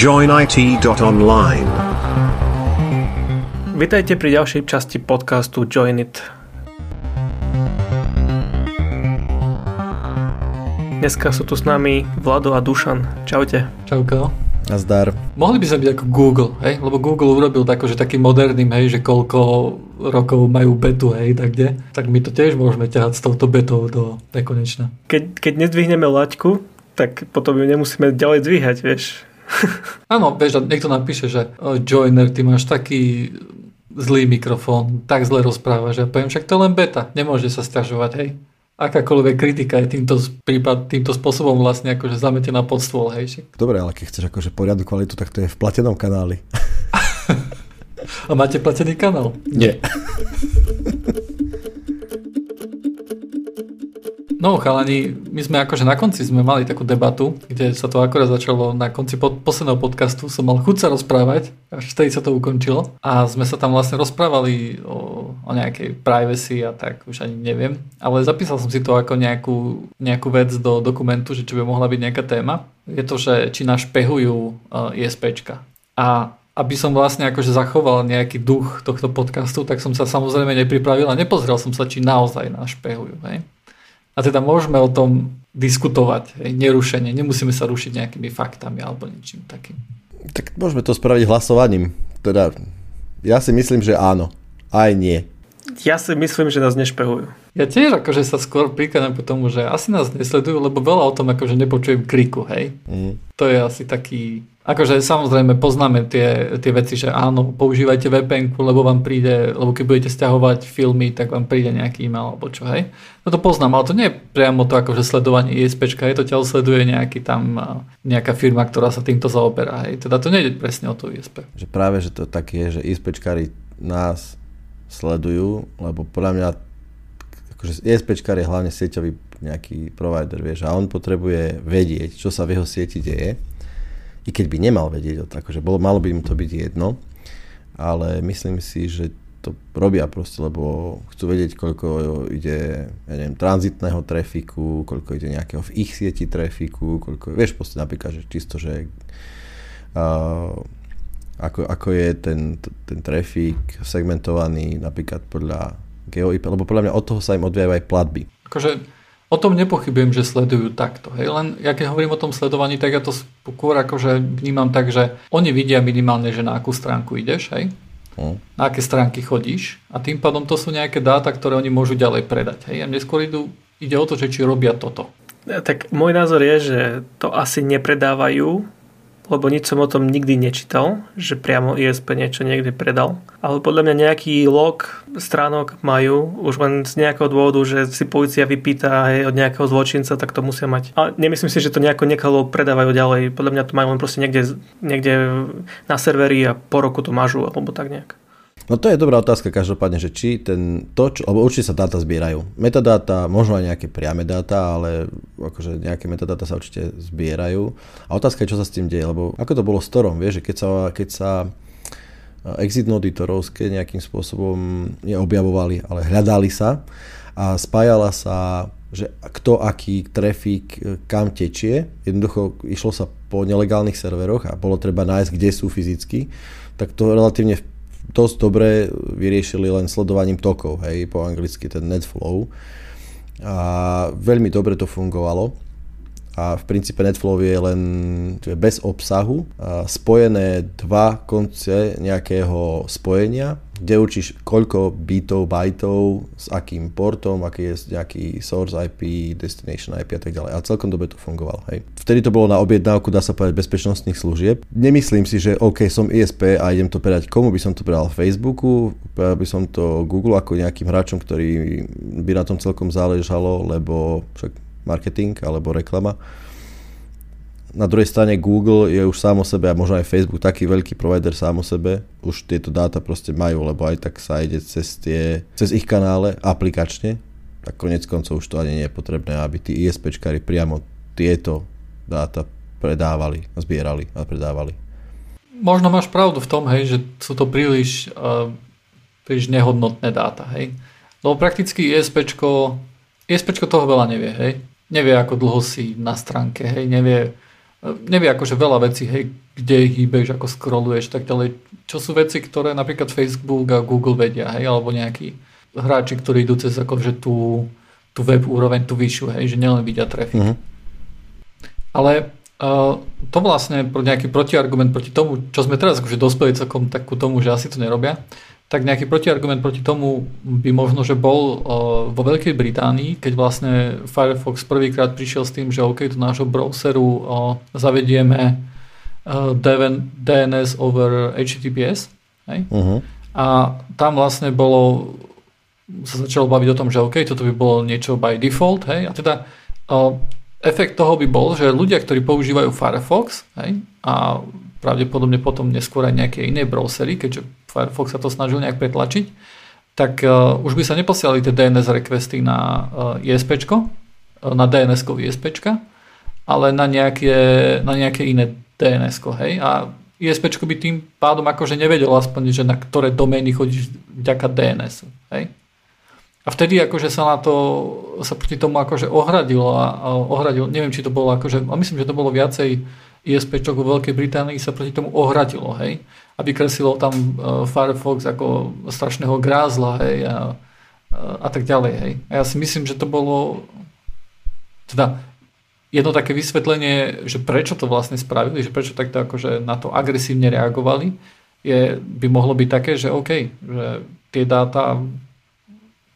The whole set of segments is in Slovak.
joinit.online Vítajte pri ďalšej časti podcastu Join It. Dneska sú tu s nami Vlado a Dušan. Čaute. Čauko. Nazdar. Mohli by sme byť ako Google, hej? Lebo Google urobil tako, že taký moderným, hej, že koľko rokov majú betu, hej, tak kde. Tak my to tiež môžeme ťahať s touto betou do nekonečna. Keď, keď nedvihneme laťku, tak potom ju nemusíme ďalej dvíhať, vieš. Áno, vieš, niekto napíše, že Joiner, ty máš taký zlý mikrofón, tak zle rozprávaš. Ja poviem, však to je len beta, nemôže sa stiažovať, hej. Akákoľvek kritika je týmto, prípad, týmto spôsobom vlastne akože zametená pod stôl, hej. Dobre, ale keď chceš akože poriadnu kvalitu, tak to je v platenom kanáli. A máte platený kanál? Nie. No chalani, my sme akože na konci sme mali takú debatu, kde sa to akorát začalo na konci pod, posledného podcastu, som mal chuť sa rozprávať, až vtedy sa to ukončilo a sme sa tam vlastne rozprávali o, o nejakej privacy a tak, už ani neviem, ale zapísal som si to ako nejakú, nejakú vec do dokumentu, že či by mohla byť nejaká téma. Je to, že či nás špehujú uh, ISPčka. A aby som vlastne akože zachoval nejaký duch tohto podcastu, tak som sa samozrejme nepripravil a nepozrel som sa, či naozaj nás špehujú. Hej? A teda môžeme o tom diskutovať hej. Nemusíme sa rušiť nejakými faktami alebo ničím takým. Tak môžeme to spraviť hlasovaním. Teda ja si myslím, že áno. Aj nie. Ja si myslím, že nás nešpehujú. Ja tiež akože sa skôr prikladám po tomu, že asi nás nesledujú, lebo veľa o tom akože nepočujem kriku, hej. Mm. To je asi taký Akože samozrejme poznáme tie, tie veci, že áno, používajte vpn lebo vám príde, lebo keď budete stiahovať filmy, tak vám príde nejaký e-mail alebo čo, hej. No to poznám, ale to nie je priamo to akože sledovanie ISP, je to ťa sleduje nejaký tam, nejaká firma, ktorá sa týmto zaoberá, hej. Teda to nie je presne o to ISP. Že práve, že to tak je, že ISPčkári nás sledujú, lebo podľa mňa akože ISPčkár je hlavne sieťový nejaký provider, vieš, a on potrebuje vedieť, čo sa v jeho sieti deje. I keď by nemal vedieť, akože bolo, malo by mu to byť jedno, ale myslím si, že to robia proste, lebo chcú vedieť, koľko ide, ja neviem, tranzitného trafiku, koľko ide nejakého v ich sieti trafiku, koľko, vieš, proste napríklad, že čisto, že uh, ako, ako je ten, ten trafik segmentovaný napríklad podľa GeoIP, lebo podľa mňa od toho sa im odvíjajú aj platby. Akože O tom nepochybujem, že sledujú takto. Hej. Len ja keď hovorím o tom sledovaní, tak ja to skôr akože vnímam tak, že oni vidia minimálne, že na akú stránku ideš, hej? Mm. na aké stránky chodíš a tým pádom to sú nejaké dáta, ktoré oni môžu ďalej predať. Hej. A mne skôr idú, ide o to, že či robia toto. Tak môj názor je, že to asi nepredávajú, lebo nič som o tom nikdy nečítal, že priamo ISP niečo niekde predal. Ale podľa mňa nejaký log stránok majú už len z nejakého dôvodu, že si policia vypýta hej, od nejakého zločinca, tak to musia mať. A nemyslím si, že to nejako nekalo predávajú ďalej. Podľa mňa to majú len proste niekde, niekde na serveri a po roku to mažu alebo tak nejak. No to je dobrá otázka každopádne, že či ten, to, čo, lebo určite sa dáta zbierajú. Metadáta, možno aj nejaké priame dáta, ale akože nejaké metadáta sa určite zbierajú. A otázka je, čo sa s tým deje, lebo ako to bolo s Torom, vieš, že keď sa, keď sa eh, exit nody torovské nejakým spôsobom neobjavovali, ale hľadali sa a spájala sa že kto aký trafik eh, kam tečie. Jednoducho išlo sa po nelegálnych serveroch a bolo treba nájsť, kde sú fyzicky, tak to relatívne dosť dobre vyriešili len sledovaním tokov, hej, po anglicky ten netflow. A veľmi dobre to fungovalo. A v princípe netflow je len bez obsahu, spojené dva konce nejakého spojenia, kde učíš koľko bitov, bajtov, s akým portom, aký je nejaký source IP, destination IP a tak ďalej. A celkom dobre to fungovalo. Hej. Vtedy to bolo na objednávku, dá sa povedať, bezpečnostných služieb. Nemyslím si, že OK, som ISP a idem to predať komu, by som to predal Facebooku, by som to Google ako nejakým hráčom, ktorý by na tom celkom záležalo, lebo však marketing alebo reklama na druhej strane Google je už sám o sebe a možno aj Facebook taký veľký provider sám o sebe, už tieto dáta proste majú, lebo aj tak sa ide cez, tie, cez ich kanále aplikačne, tak konec koncov už to ani nie je potrebné, aby tí ISPčkári priamo tieto dáta predávali, zbierali a predávali. Možno máš pravdu v tom, hej, že sú to príliš, uh, príliš nehodnotné dáta, hej. Lebo prakticky ISPčko, ISPčko toho veľa nevie, hej. Nevie, ako dlho si na stránke, hej, nevie, nevie akože veľa vecí, hej, kde hýbeš, ako scrolluješ, tak ďalej. Čo sú veci, ktoré napríklad Facebook a Google vedia, hej, alebo nejakí hráči, ktorí idú cez akože tú, tú web úroveň, tú vyššiu, hej, že nielen vidia traffic. Mm-hmm. Ale uh, to vlastne nejaký protiargument proti tomu, čo sme teraz akože dospeli celkom tak ku tomu, že asi to nerobia, tak nejaký protiargument proti tomu by možno, že bol uh, vo Veľkej Británii, keď vlastne Firefox prvýkrát prišiel s tým, že OK, do nášho browseru uh, zavedieme uh, DNS over HTTPS. Hej? Uh-huh. A tam vlastne bolo, sa začalo baviť o tom, že OK, toto by bolo niečo by default. Hej? A teda efekt toho by bol, že ľudia, ktorí používajú Firefox hej, a pravdepodobne potom neskôr aj nejaké iné browsery, keďže Firefox sa to snažil nejak pretlačiť, tak uh, už by sa neposielali tie DNS requesty na uh, ISP, uh, na DNS ISP, ale na nejaké, na nejaké iné DNS, hej, a ISP by tým pádom akože nevedel aspoň, že na ktoré domény chodíš vďaka DNS, hej. A vtedy akože sa na to, sa proti tomu akože ohradilo a, a ohradil, neviem, či to bolo akože, a myslím, že to bolo viacej ISP vo Veľkej Británii sa proti tomu ohradilo, hej a vykreslilo tam e, Firefox ako strašného grázla hej, a, a tak ďalej. Hej. A ja si myslím, že to bolo teda jedno také vysvetlenie, že prečo to vlastne spravili, že prečo takto akože na to agresívne reagovali, je, by mohlo byť také, že OK, že tie dáta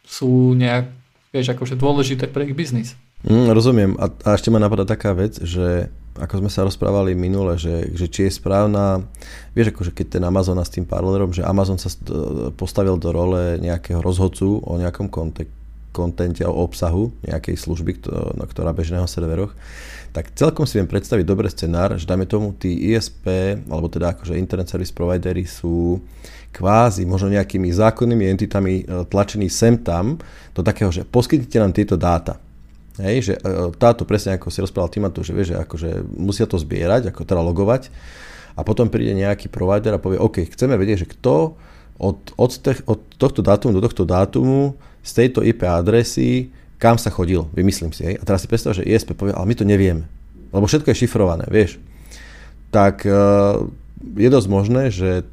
sú nejak, vieš, akože dôležité pre ich biznis. Mm, rozumiem. A, a ešte ma napadá taká vec, že ako sme sa rozprávali minule, že, že či je správna, vieš, akože keď ten Amazon a s tým paralerom, že Amazon sa postavil do role nejakého rozhodcu o nejakom konte, kontente, o obsahu nejakej služby, ktorá beží na serveroch, tak celkom si viem predstaviť dobrý scenár, že dáme tomu tí ISP, alebo teda akože Internet Service Providery sú kvázi možno nejakými zákonnými entitami e, tlačení sem tam do takého, že poskytnite nám tieto dáta. Hej, že e, táto presne ako si rozprával Timatu, že, vieš, že akože musia to zbierať, ako teda logovať a potom príde nejaký provider a povie, OK, chceme vedieť, že kto od, od, tech, od tohto dátumu do tohto dátumu z tejto IP adresy kam sa chodil, vymyslím si. Hej. A teraz si predstav, že ISP povie, ale my to nevieme, lebo všetko je šifrované, vieš. Tak e, je dosť možné, že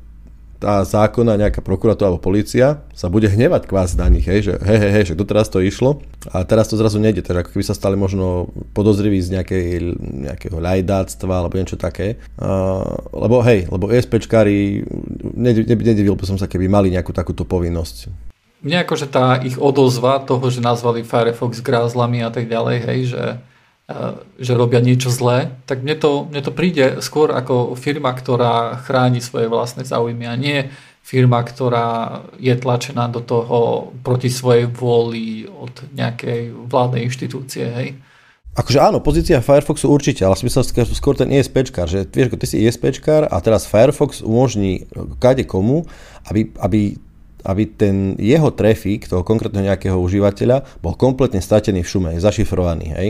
tá zákona nejaká prokuratúra alebo policia sa bude hnevať kvázi na nich, hej, že hej, hej, hej, že doteraz to išlo a teraz to zrazu nejde, takže ako keby sa stali možno podozriví z nejakej, nejakého ľajdáctva alebo niečo také. Uh, lebo hej, lebo ESPčkári, nedivil by som sa, keby mali nejakú takúto povinnosť. Mne akože tá ich odozva toho, že nazvali Firefox grázlami a tak ďalej, hej, že že robia niečo zlé, tak mne to, mne to príde skôr ako firma, ktorá chráni svoje vlastné záujmy a nie firma, ktorá je tlačená do toho proti svojej vôli od nejakej vládnej inštitúcie. Hej. Akože áno, pozícia Firefoxu určite, ale som myslel skôr ten ISPčkár, že vieš, ty si ISPčkár a teraz Firefox umožní kade komu, aby, aby aby ten jeho trafik, toho konkrétneho nejakého užívateľa, bol kompletne stratený v šume, zašifrovaný. Hej?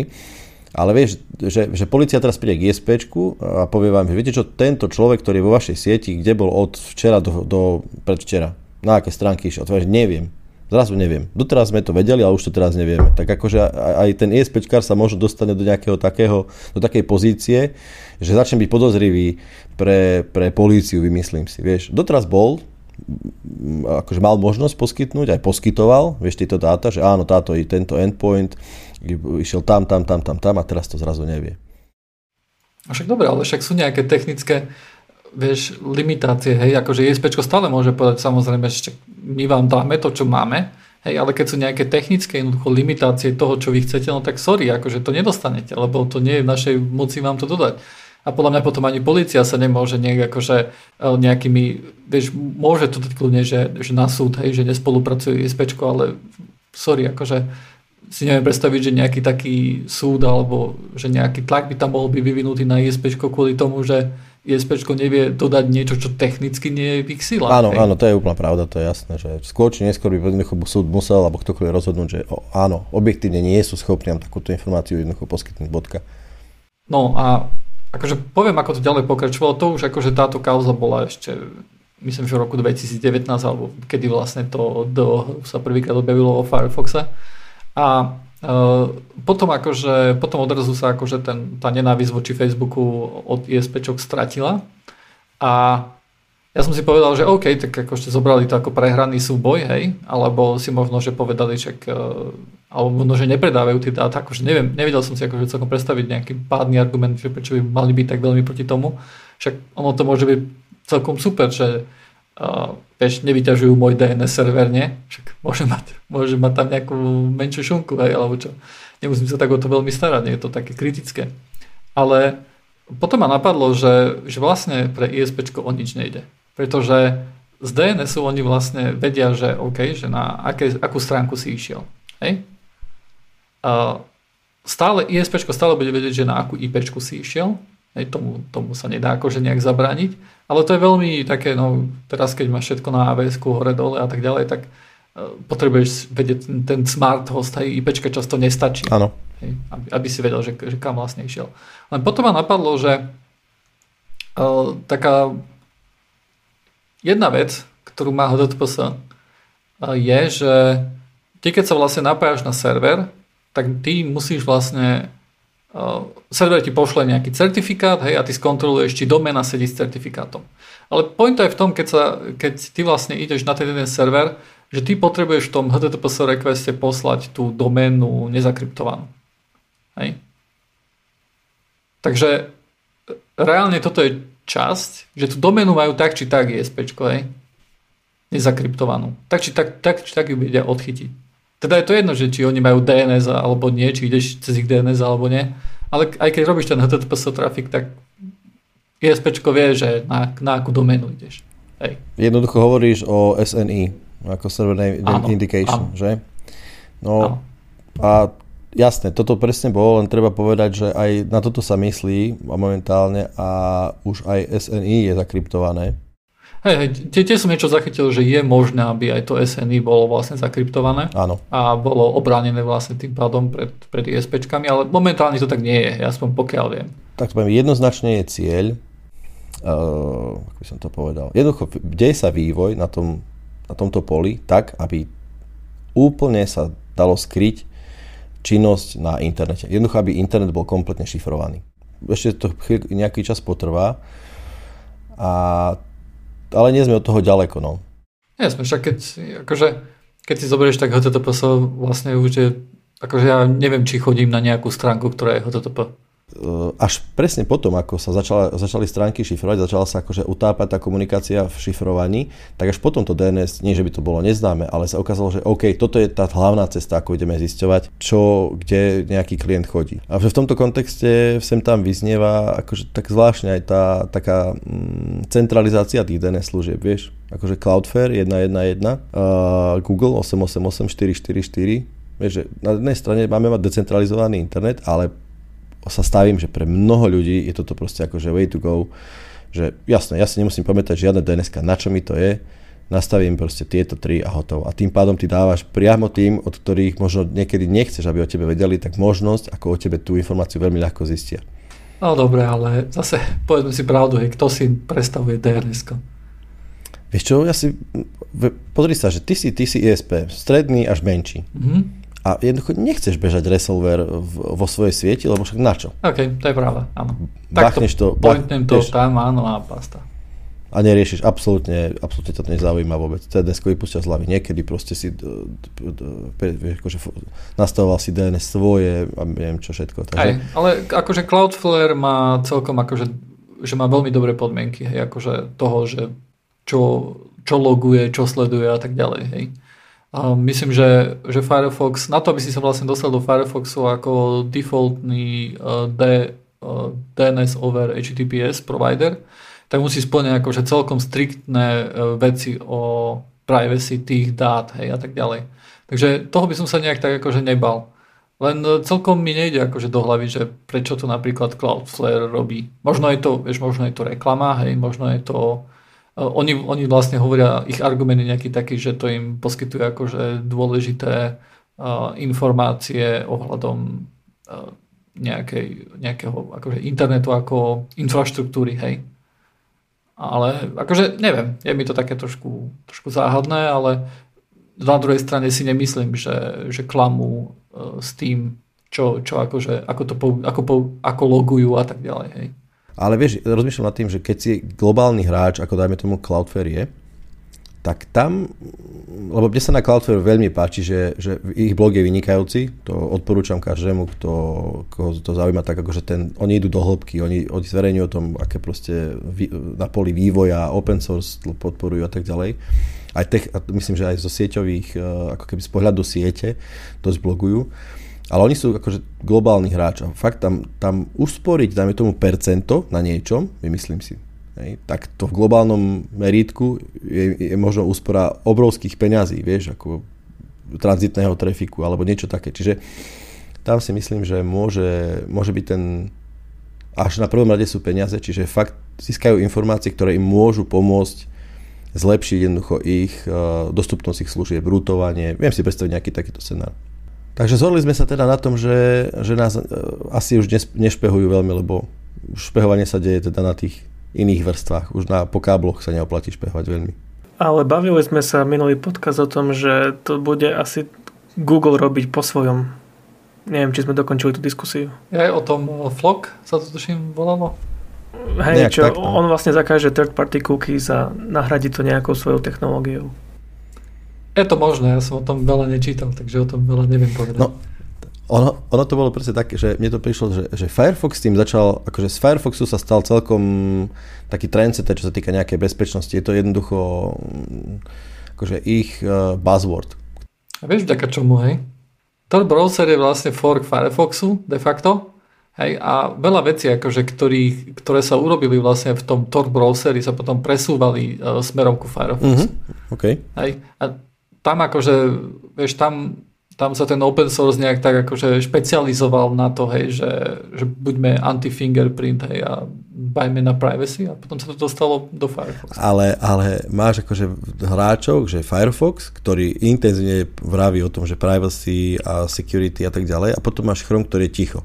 Ale vieš, že, že policia teraz príde k ISP a povie vám, že viete čo, tento človek, ktorý je vo vašej sieti, kde bol od včera do, do predvčera, na aké stránky išiel, to neviem. Zrazu neviem. Doteraz sme to vedeli, ale už to teraz nevieme. Tak akože aj ten ISP sa možno dostane do nejakého takého, do takej pozície, že začne byť podozrivý pre, pre políciu, vymyslím si. Vieš, doteraz bol, akože mal možnosť poskytnúť, aj poskytoval, vieš, tieto dáta, že áno, táto, tento endpoint išiel tam, tam, tam, tam, tam a teraz to zrazu nevie. Však dobre, ale však sú nejaké technické vieš, limitácie, hej, akože ISP stále môže povedať samozrejme, že my vám dáme to, čo máme, hej, ale keď sú nejaké technické jednoducho limitácie toho, čo vy chcete, no tak sorry, akože to nedostanete, lebo to nie je v našej moci vám to dodať. A podľa mňa potom ani policia sa nemôže nejak akože e, nejakými, vieš, môže to dať kľudne, že, že na súd, hej, že nespolupracuje ISP, ale sorry, akože si neviem predstaviť, že nejaký taký súd alebo že nejaký tlak by tam mohol byť vyvinutý na ISP kvôli tomu, že ISP nevie dodať niečo, čo technicky nie je v ich silách. Áno, hej. áno, to je úplná pravda, to je jasné, že skôr či neskôr by jednoducho súd musel alebo ktokoľvek rozhodnúť, že o, áno, objektívne nie sú schopní nám takúto informáciu jednoducho poskytnúť bodka. No a akože poviem, ako to ďalej pokračovalo, to už akože táto kauza bola ešte myslím, že v roku 2019 alebo kedy vlastne to do, sa prvýkrát objavilo o Firefoxe. A potom akože, potom odrazu sa akože ten, tá nenávisť voči Facebooku od ISPčok stratila. A ja som si povedal, že OK, tak akože zobrali to ako prehraný súboj, hej, alebo si možno, že povedali, že alebo možno, že nepredávajú tie dáta, akože neviem, nevedel som si akože celkom predstaviť nejaký pádny argument, že prečo by mali byť tak veľmi proti tomu, však ono to môže byť celkom super, že uh, vieš, nevyťažujú môj DNS server, nie? Však môže mať, môže mať tam nejakú menšiu šunku, hej, alebo čo. Nemusím sa tak o to veľmi starať, nie je to také kritické. Ale potom ma napadlo, že, že vlastne pre ISP o nič nejde. Pretože z DNSu oni vlastne vedia, že OK, že na aké, akú stránku si išiel. Hej? A stále ISP stále bude vedieť, že na akú IP si išiel. Hej, tomu, tomu sa nedá akože nejak zabrániť. Ale to je veľmi také, no teraz keď máš všetko na AWS hore dole a tak ďalej, tak uh, potrebuješ vedieť ten, ten smart host, aj IPčka často nestačí. Áno. Hej, aby, aby si vedel, že, že kam vlastne išiel. Len potom ma napadlo, že uh, taká jedna vec, ktorú má HTTPS, uh, je, že ty keď sa vlastne napájaš na server, tak ty musíš vlastne Uh, server ti pošle nejaký certifikát hej, a ty skontroluješ, či domena sedí s certifikátom. Ale point je v tom, keď, sa, keď ty vlastne ideš na ten jeden server, že ty potrebuješ v tom HTTPS requeste poslať tú doménu nezakryptovanú. Hej. Takže reálne toto je časť, že tú doménu majú tak či tak ISP, hej, nezakryptovanú. Tak či tak, tak, či tak ju vedia odchytiť. Teda je to jedno, že či oni majú DNS alebo nie, či ideš cez ich DNS alebo nie. Ale aj keď robíš ten HTTPS trafik, tak ISP vie, že na, na akú doménu ideš. Hej. Jednoducho hovoríš o SNI, ako Server Name áno, Indication, áno. že? No áno. a jasné, toto presne bolo, len treba povedať, že aj na toto sa myslí momentálne a už aj SNI je zakryptované. Hej, hej, tiež som niečo zachytil, že je možné, aby aj to SNI bolo vlastne zakryptované Áno. a bolo obránené vlastne tým pádom pred, pred ISPčkami, ale momentálne to tak nie je, aspoň pokiaľ viem. Tak poviem, jednoznačne je cieľ, uh, ako by som to povedal, jednoducho deje sa vývoj na, tom, na tomto poli tak, aby úplne sa dalo skryť činnosť na internete. Jednoducho, aby internet bol kompletne šifrovaný. Ešte to nejaký čas potrvá a ale nie sme od toho ďaleko, no. Jasne, však keď, akože, keď si zoberieš, tak HTTP vlastne už je, akože ja neviem, či chodím na nejakú stránku, ktorá je HTTP. Eh, až presne potom, ako sa začala, začali stránky šifrovať, začala sa akože utápať tá komunikácia v šifrovaní, tak až potom to DNS, nie že by to bolo neznáme, ale sa ukázalo, že OK, toto je tá hlavná cesta, ako ideme zisťovať, čo, kde nejaký klient chodí. A v tomto kontexte sem tam vyznieva akože tak zvláštne aj tá taká mm, centralizácia tých DNS služieb, vieš, akože Cloudflare 1.1.1, uh, Google 888.444, Vieš, že na jednej strane máme mať decentralizovaný internet, ale sa stavím, že pre mnoho ľudí je toto proste akože way to go, že jasné, ja si nemusím pamätať žiadne DNS, na čo mi to je, nastavím proste tieto tri a hotovo. A tým pádom ty dávaš priamo tým, od ktorých možno niekedy nechceš, aby o tebe vedeli, tak možnosť, ako o tebe tú informáciu veľmi ľahko zistia. No dobre, ale zase povedzme si pravdu, hej, kto si predstavuje DNS? Vieš čo, ja si, pozri sa, že ty si, ty si ISP, stredný až menší. Mm-hmm a jednoducho nechceš bežať Resolver vo svojej sieti, lebo však na čo? OK, to je pravda, áno. Bachneš to, pointnem to vieš, tam, áno a pasta. A neriešiš, absolútne, absolútne to nezaujíma vôbec. CDS-ko vypustia z hlavy. Niekedy proste si akože nastavoval si DNS svoje a neviem čo všetko. Takže... Aj, ale akože Cloudflare má celkom akože, že má veľmi dobré podmienky, hej, akože toho, že čo, čo loguje, čo sleduje a tak ďalej, hej. Myslím, že, že Firefox, na to, aby si sa vlastne dostal do Firefoxu ako defaultný uh, D, uh, DNS over HTTPS provider, tak musí splňať akože celkom striktné uh, veci o privacy tých dát hej, a tak ďalej. Takže toho by som sa nejak tak akože nebal. Len celkom mi nejde akože do hlavy, že prečo to napríklad Cloudflare robí. Možno je to, vieš, možno je to reklama, hej, možno je to oni, oni vlastne hovoria, ich argument je nejaký taký, že to im poskytuje akože dôležité uh, informácie ohľadom uh, nejakej, nejakého akože internetu ako infraštruktúry, hej. Ale akože neviem, je mi to také trošku, trošku záhadné, ale na druhej strane si nemyslím, že, že klamú s tým, čo, čo akože, ako, to, ako, ako logujú a tak ďalej. Hej. Ale vieš, rozmýšľam nad tým, že keď si globálny hráč, ako dajme tomu Cloudflare je, tak tam, lebo mne sa na Cloudflare veľmi páči, že, že ich blog je vynikajúci, to odporúčam každému, kto, koho to zaujíma, tak akože ten, oni idú do hĺbky, oni, oni zverejňujú o tom, aké proste na poli vývoja, open source podporujú a tak ďalej. Aj tech, myslím, že aj zo sieťových, e, ako keby z pohľadu siete, dosť blogujú. Ale oni sú akože globálni hráč a fakt tam, tam usporiť, dajme tomu percento na niečom, vymyslím si, hej, tak to v globálnom meritku je, je možno úspora obrovských peňazí, vieš, ako tranzitného trafiku alebo niečo také. Čiže tam si myslím, že môže, môže byť ten, až na prvom rade sú peniaze, čiže fakt získajú informácie, ktoré im môžu pomôcť zlepšiť jednoducho ich uh, dostupnosť ich služieb, rútovanie. Viem si predstaviť nejaký takýto scenár. Takže zhodli sme sa teda na tom, že, že nás uh, asi už nešpehujú veľmi, lebo špehovanie sa deje teda na tých iných vrstvách. Už na, po kábloch sa neoplatí špehovať veľmi. Ale bavili sme sa minulý podkaz o tom, že to bude asi Google robiť po svojom. Neviem, či sme dokončili tú diskusiu. Aj o tom Flock sa to tuším volalo. Hej, čo tak, no. on vlastne zakáže third party cookies a nahradí to nejakou svojou technológiou. Je to možné, ja som o tom veľa nečítal, takže o tom veľa neviem povedať. No, ono, ono to bolo presne také, že mne to prišlo, že, že Firefox tým začal, akože z Firefoxu sa stal celkom taký trendsetter, čo sa týka nejakej bezpečnosti. Je to jednoducho akože ich uh, buzzword. A vieš vďaka čomu, hej? Tor browser je vlastne fork Firefoxu, de facto. Hej, a veľa vecí, akože, ktorý, ktoré sa urobili vlastne v tom Tor browseri, sa potom presúvali uh, smerom ku Firefoxu. Mm-hmm. Okay. Hej, a tam akože, vieš, tam, tam sa ten open source nejak tak akože špecializoval na to, hej, že, že buďme anti-fingerprint, hej, a bajme na privacy a potom sa to dostalo do Firefox. Ale, ale máš akože hráčov, že Firefox, ktorý intenzívne vraví o tom, že privacy a security a tak ďalej a potom máš Chrome, ktorý je ticho.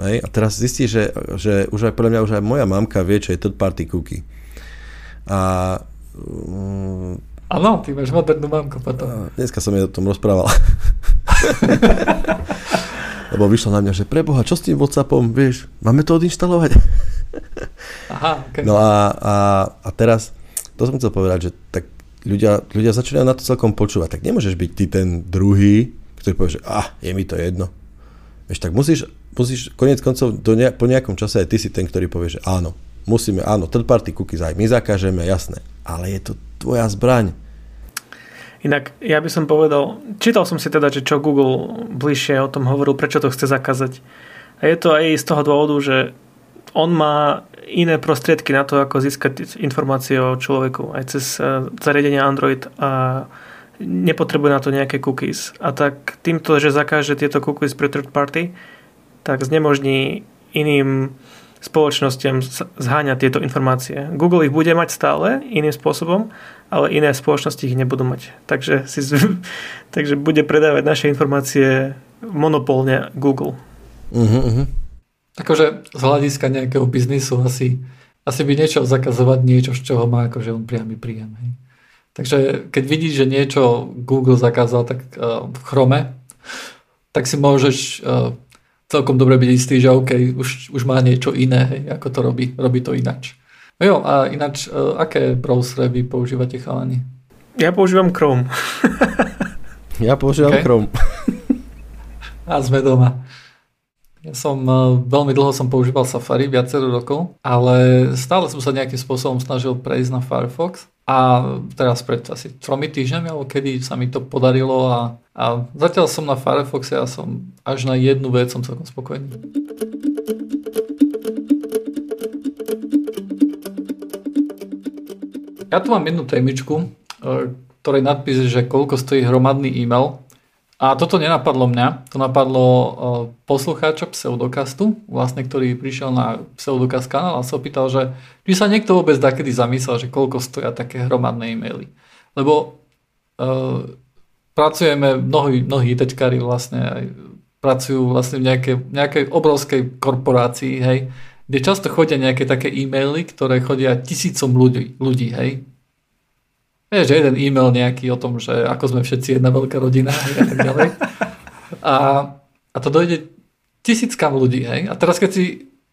Hej? A teraz zistí, že, že už aj podľa mňa už aj moja mamka vie, čo je third party cookie. A um, Áno, ty máš modernú mamku potom. Dneska som jej o tom rozprával. Lebo vyšlo na mňa, že preboha, čo s tým Whatsappom, vieš, máme to odinštalovať. Aha, okay. No a, a, a teraz, to som chcel povedať, že tak ľudia, ľudia začínajú na to celkom počúvať. Tak nemôžeš byť ty ten druhý, ktorý povie, že ah, je mi to jedno. Vieš, tak musíš musíš, konec koncov, do ne, po nejakom čase aj ty si ten, ktorý povie, že áno, musíme, áno, third party cookies aj my zakážeme, jasné, ale je to tvoja zbraň. Inak ja by som povedal, čítal som si teda, že čo Google bližšie o tom hovoril, prečo to chce zakázať. A je to aj z toho dôvodu, že on má iné prostriedky na to, ako získať informácie o človeku, aj cez eh, zariadenie Android a nepotrebuje na to nejaké cookies. A tak týmto, že zakáže tieto cookies pre third party, tak znemožní iným spoločnosťam zháňať tieto informácie. Google ich bude mať stále iným spôsobom, ale iné spoločnosti ich nebudú mať. Takže, si, takže bude predávať naše informácie monopolne Google. Uh-huh, uh-huh. Akože z hľadiska nejakého biznisu asi, asi by niečo zakazovať niečo, z čoho má akože on priamy príjem. Hej. Takže keď vidíš, že niečo Google zakázal tak uh, v Chrome, tak si môžeš uh, celkom dobre byť istý, že OK, už, už má niečo iné, hej, ako to robí, robí to inač. No jo, a ináč, uh, aké browsery vy používate, chalani? Ja používam Chrome. ja používam okay. Chrome. a sme doma. Ja som uh, veľmi dlho som používal Safari, viacero rokov, ale stále som sa nejakým spôsobom snažil prejsť na Firefox a teraz pred asi tromi týždňami, alebo kedy sa mi to podarilo a, a zatiaľ som na Firefoxe a som až na jednu vec som celkom spokojný. Ja tu mám jednu témičku, e, ktorej nadpis je, že koľko stojí hromadný e-mail a toto nenapadlo mňa, to napadlo uh, poslucháča Pseudokastu, vlastne, ktorý prišiel na Pseudokast kanál a sa opýtal, že či sa niekto vôbec takedy zamyslel, že koľko stoja také hromadné e-maily. Lebo uh, pracujeme, mnohí, mnohí ITčkári vlastne aj pracujú vlastne v nejakej, nejakej obrovskej korporácii, hej, kde často chodia nejaké také e-maily, ktoré chodia tisícom ľudí, ľudí hej, Vieš, jeden e-mail nejaký o tom, že ako sme všetci jedna veľká rodina a tak ďalej. A, a to dojde tisíckam ľudí, hej. A teraz keď si,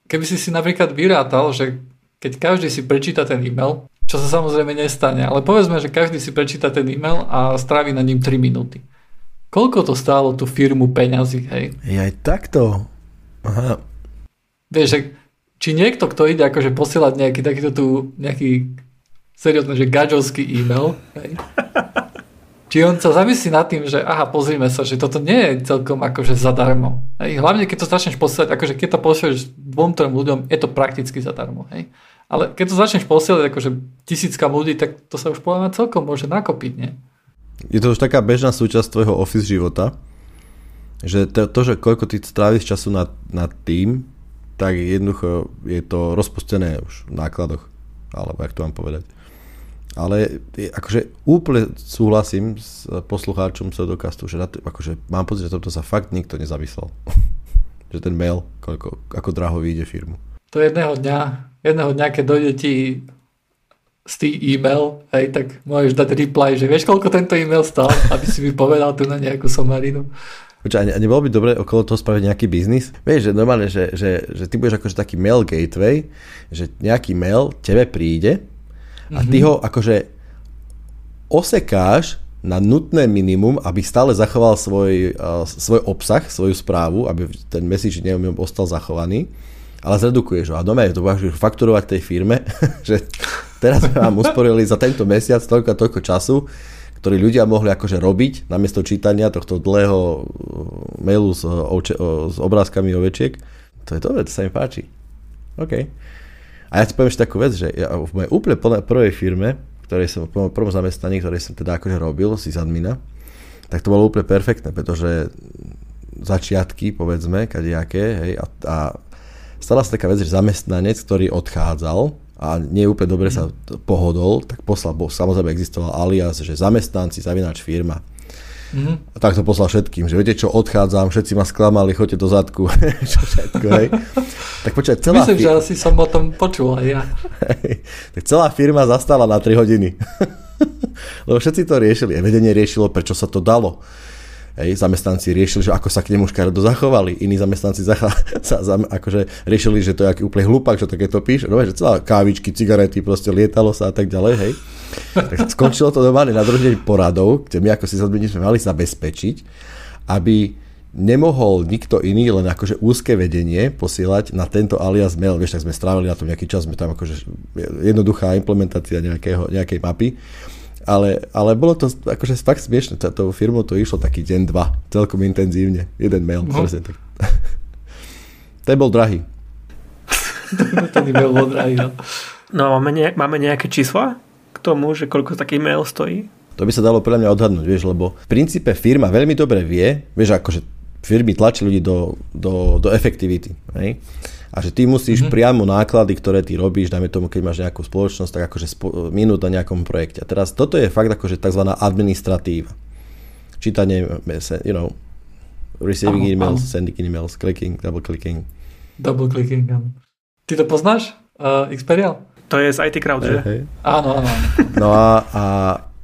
keby si si napríklad vyrátal, že keď každý si prečíta ten e-mail, čo sa samozrejme nestane, ale povedzme, že každý si prečíta ten e-mail a strávi na ním 3 minúty. Koľko to stálo tú firmu peňazí, hej? Je aj takto. Aha. Vieš, že či niekto, kto ide akože posielať nejaký takýto tu, nejaký seriózne, že gadžovský e-mail, hej? či on sa zamyslí nad tým, že aha, pozrime sa, že toto nie je celkom akože zadarmo. Hej? Hlavne keď to začneš posielať, akože keď to posielaš dvom, trom ľuďom, je to prakticky zadarmo. Hej? Ale keď to začneš posielať akože tisícka ľudí, tak to sa už povedať celkom môže nakopiť, nie? Je to už taká bežná súčasť tvojho office života, že to, to že koľko ty stráviš času nad, nad tým, tak jednoducho je to rozpustené už v nákladoch, alebo jak to mám povedať. Ale akože úplne súhlasím s poslucháčom Pseudocastu, že, to, akože mám pocit, že toto sa fakt nikto nezamyslel. že ten mail, koľko, ako draho vyjde firmu. To jedného dňa, jedného dňa, keď dojde ti z tý e-mail, hej, tak môžeš dať reply, že vieš, koľko tento e-mail stal, aby si mi povedal tu na nejakú somarinu. Počkaj, a nebolo by dobre okolo toho spraviť nejaký biznis? Vieš, že normálne, že, že, že ty budeš akože taký mail gateway, že nejaký mail tebe príde a ty mhm. ho akože osekáš na nutné minimum, aby stále zachoval svoj, uh, svoj obsah, svoju správu, aby ten message neviem, ostal zachovaný, ale zredukuješ ho. A doma to budeš fakturovať tej firme, že teraz vám usporili za tento mesiac toľko a toľko času, ktorý ľudia mohli akože robiť namiesto čítania tohto dlhého uh, mailu s, oče, s obrázkami ovečiek. To je to, to sa mi páči. OK. A ja ti poviem ešte takú vec, že ja v mojej úplne prvej firme, ktorej som, v prvom zamestnaní, ktoré som teda akože robil, si z admina, tak to bolo úplne perfektné, pretože začiatky, povedzme, kadejaké, hej, a, a stala sa taká vec, že zamestnanec, ktorý odchádzal a nie úplne dobre sa pohodol, tak poslal, bo samozrejme existoval alias, že zamestnanci, zavináč firma. Mm-hmm. A tak to poslal všetkým, že viete čo, odchádzam, všetci ma sklamali, choďte do zadku. čo všetko, hej. Tak počkaj, celá Myslím, fir- že asi som o tom počul aj ja. tak celá firma zastala na 3 hodiny. Lebo všetci to riešili. A vedenie riešilo, prečo sa to dalo. Hej, zamestnanci riešili, že ako sa k nemu škaredo zachovali. Iní zamestnanci zacha- sa, za, akože riešili, že to je aký úplne hlupák, čo takéto píše. No, že celá kávičky, cigarety, proste lietalo sa a tak ďalej. Hej. Tak skončilo to normálne na druhý deň poradov, kde my ako si zadmení sme mali zabezpečiť, aby nemohol nikto iný, len akože úzke vedenie posielať na tento alias mail. Vieš, tak sme strávili na tom nejaký čas, sme tam akože jednoduchá implementácia nejakého, nejakej mapy ale, ale bolo to akože fakt smiešne. Táto firmu to išlo taký deň, dva, celkom intenzívne. Jeden mail. No. tak. Ten bol drahý. Ten mail bol drahý, no. No máme, ne, máme nejaké čísla k tomu, že koľko taký mail stojí? To by sa dalo podľa mňa odhadnúť, vieš, lebo v princípe firma veľmi dobre vie, vieš, akože firmy tlačí ľudí do, do, do efektivity. Hej? A že ty musíš mm-hmm. priamo náklady, ktoré ty robíš, dajme tomu, keď máš nejakú spoločnosť, tak akože spo- minút na nejakom projekte. A teraz toto je fakt akože tzv. administratíva. Čítanie, you know, receiving aha, emails, aha. sending emails, clicking, double clicking. Double clicking, áno. Ty to poznáš, uh, Xperial? To je z IT Crowd, že? Hey. Áno, áno. No a, a,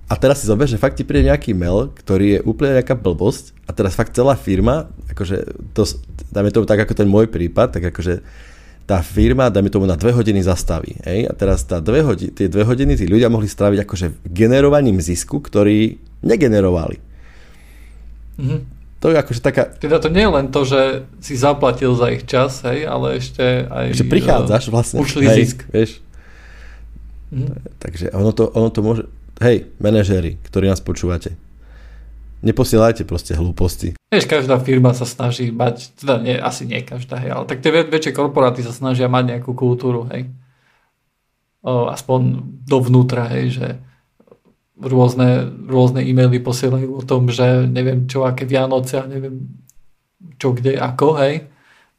a teraz si zober, že fakt ti príde nejaký mail, ktorý je úplne nejaká blbosť a teraz fakt celá firma, akože to, dáme tomu tak ako ten môj prípad, tak akože tá firma, dáme tomu na dve hodiny zastaví. Hej? A teraz tá dve hodiny, tie dve hodiny tí ľudia mohli stráviť akože generovaním zisku, ktorý negenerovali. Mm-hmm. To je akože taká... Teda to nie je len to, že si zaplatil za ich čas, hej, ale ešte aj... Že prichádzaš vlastne. Ušli hej, zisk. Vieš. Mm-hmm. Takže ono to, ono to môže... Hej, manažéri, ktorí nás počúvate, Neposielajte proste hlúposti. Vieš, každá firma sa snaží mať, teda nie, asi nie každá, hej, ale tak tie väčšie korporáty sa snažia mať nejakú kultúru, hej. O, aspoň dovnútra, hej, že rôzne, rôzne e-maily posielajú o tom, že neviem čo, aké Vianoce a neviem čo, kde, ako, hej.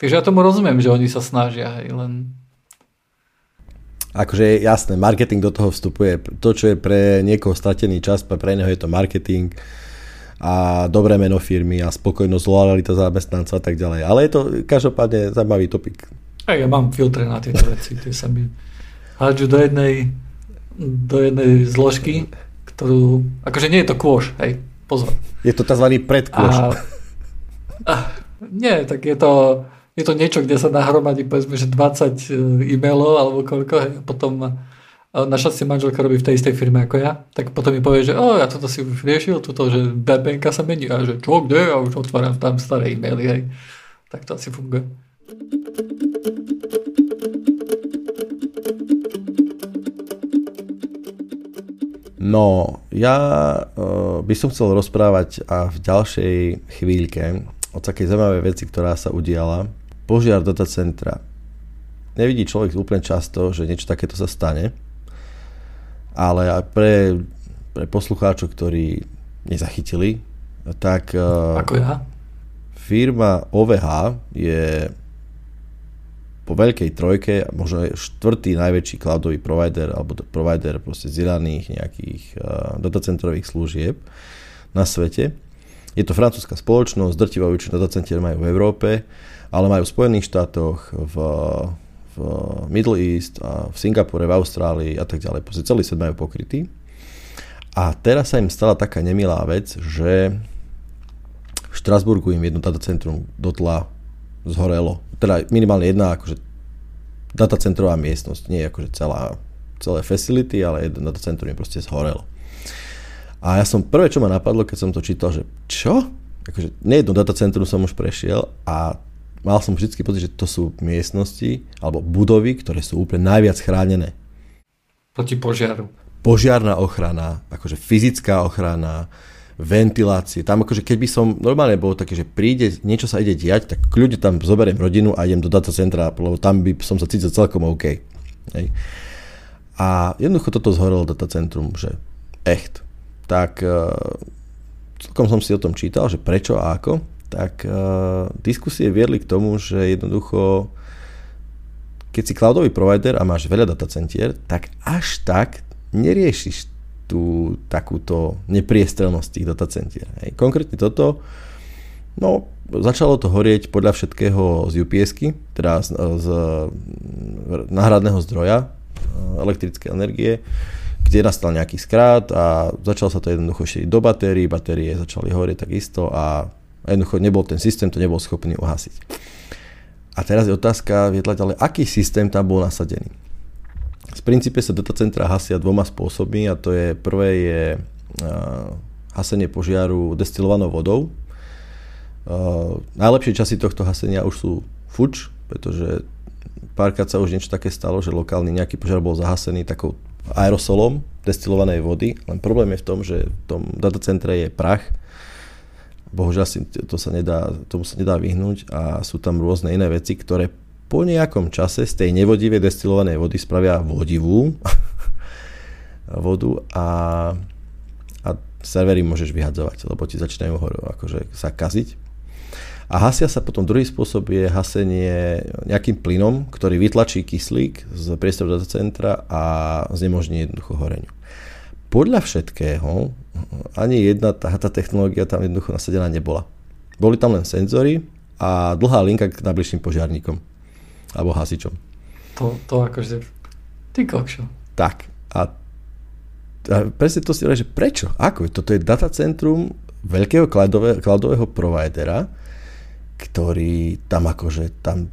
Takže ja tomu rozumiem, že oni sa snažia, hej, len... Akože jasné, marketing do toho vstupuje. To, čo je pre niekoho stratený čas, pre neho je to marketing a dobré meno firmy a spokojnosť, lojalita zamestnanca a tak ďalej. Ale je to každopádne zaujímavý topik. A ja mám filtre na tieto veci, tie sa mi hádžu do jednej, do jednej zložky, ktorú, akože nie je to kôš, hej, pozor. Je to tzv. predkôš. A, nie, tak je to, je to niečo, kde sa nahromadí povedzme, že 20 e, e-mailov alebo koľko, hej, a potom e, našťastie manželka robí v tej istej firme ako ja, tak potom mi povie, že o, ja toto si už riešil, toto, že VPN sa mení a že čo, kde, a už otváram tam staré e-maily, hej. Tak to asi funguje. No, ja uh, by som chcel rozprávať a v ďalšej chvíľke o takej zaujímavej veci, ktorá sa udiala. Požiar datacentra. Nevidí človek úplne často, že niečo takéto sa stane, ale aj pre, pre poslucháčov, ktorí nezachytili, tak... Uh, Ako ja? Firma OVH je po veľkej trojke, možno štvrtý najväčší cloudový provider alebo provider proste zdieľaných nejakých uh, datacentrových služieb na svete. Je to francúzska spoločnosť, drtivá väčšina datacentier majú v Európe, ale majú v Spojených štátoch, v, v Middle East, a v Singapore, v Austrálii a tak ďalej. Proste celý svet majú pokrytý. A teraz sa im stala taká nemilá vec, že v Štrasburgu im jedno datacentrum dotla zhorelo. Teda minimálne jedna akože datacentrová miestnosť, nie akože celá, celé facility, ale jeden datacentrum je proste zhorelo. A ja som prvé, čo ma napadlo, keď som to čítal, že čo? Akože nejedno datacentrum som už prešiel a mal som vždy pocit, že to sú miestnosti alebo budovy, ktoré sú úplne najviac chránené. Proti požiaru. Požiarná ochrana, akože fyzická ochrana, ventilácie. Tam akože keby som normálne bol taký, že príde, niečo sa ide diať, tak kľudne tam zoberiem rodinu a idem do datacentra, lebo tam by som sa cítil celkom OK. Hej. A jednoducho toto zhorelo datacentrum, že echt. Tak uh, celkom som si o tom čítal, že prečo a ako. Tak uh, diskusie viedli k tomu, že jednoducho keď si cloudový provider a máš veľa datacentier, tak až tak neriešiš tú takúto nepriestrelnosť tých datacentier. Hej. Konkrétne toto, no začalo to horieť podľa všetkého z ups teda z, z náhradného zdroja e, elektrické energie, kde nastal nejaký skrát a začalo sa to jednoducho šíriť do batérií, batérie začali horieť takisto a jednoducho nebol ten systém, to nebol schopný uhasiť. A teraz je otázka, viedla ďalej, aký systém tam bol nasadený. V princípe sa datacentra hasia dvoma spôsobmi a to je prvé je hasenie požiaru destilovanou vodou. Najlepšie časy tohto hasenia už sú fuč, pretože párkrát sa už niečo také stalo, že lokálny nejaký požiar bol zahasený takou aerosolom destilovanej vody, len problém je v tom, že v tom datacentre je prach, bohužiaľ si to sa nedá, tomu sa nedá vyhnúť a sú tam rôzne iné veci, ktoré po nejakom čase z tej nevodivej destilovanej vody spravia vodivú vodu a, a servery môžeš vyhadzovať, lebo ti začínajú akože sa kaziť. A hasia sa potom druhý spôsob je hasenie nejakým plynom, ktorý vytlačí kyslík z priestoru centra a znemožní jednoducho horeniu. Podľa všetkého ani jedna tá, tá technológia tam jednoducho nasadená nebola. Boli tam len senzory a dlhá linka k najbližším požiarníkom alebo hasičom. To, to akože, ty kokšo. Tak. A, a presne to si že prečo? Ako? Toto je datacentrum veľkého cloudové, cloudového providera, ktorý tam akože tam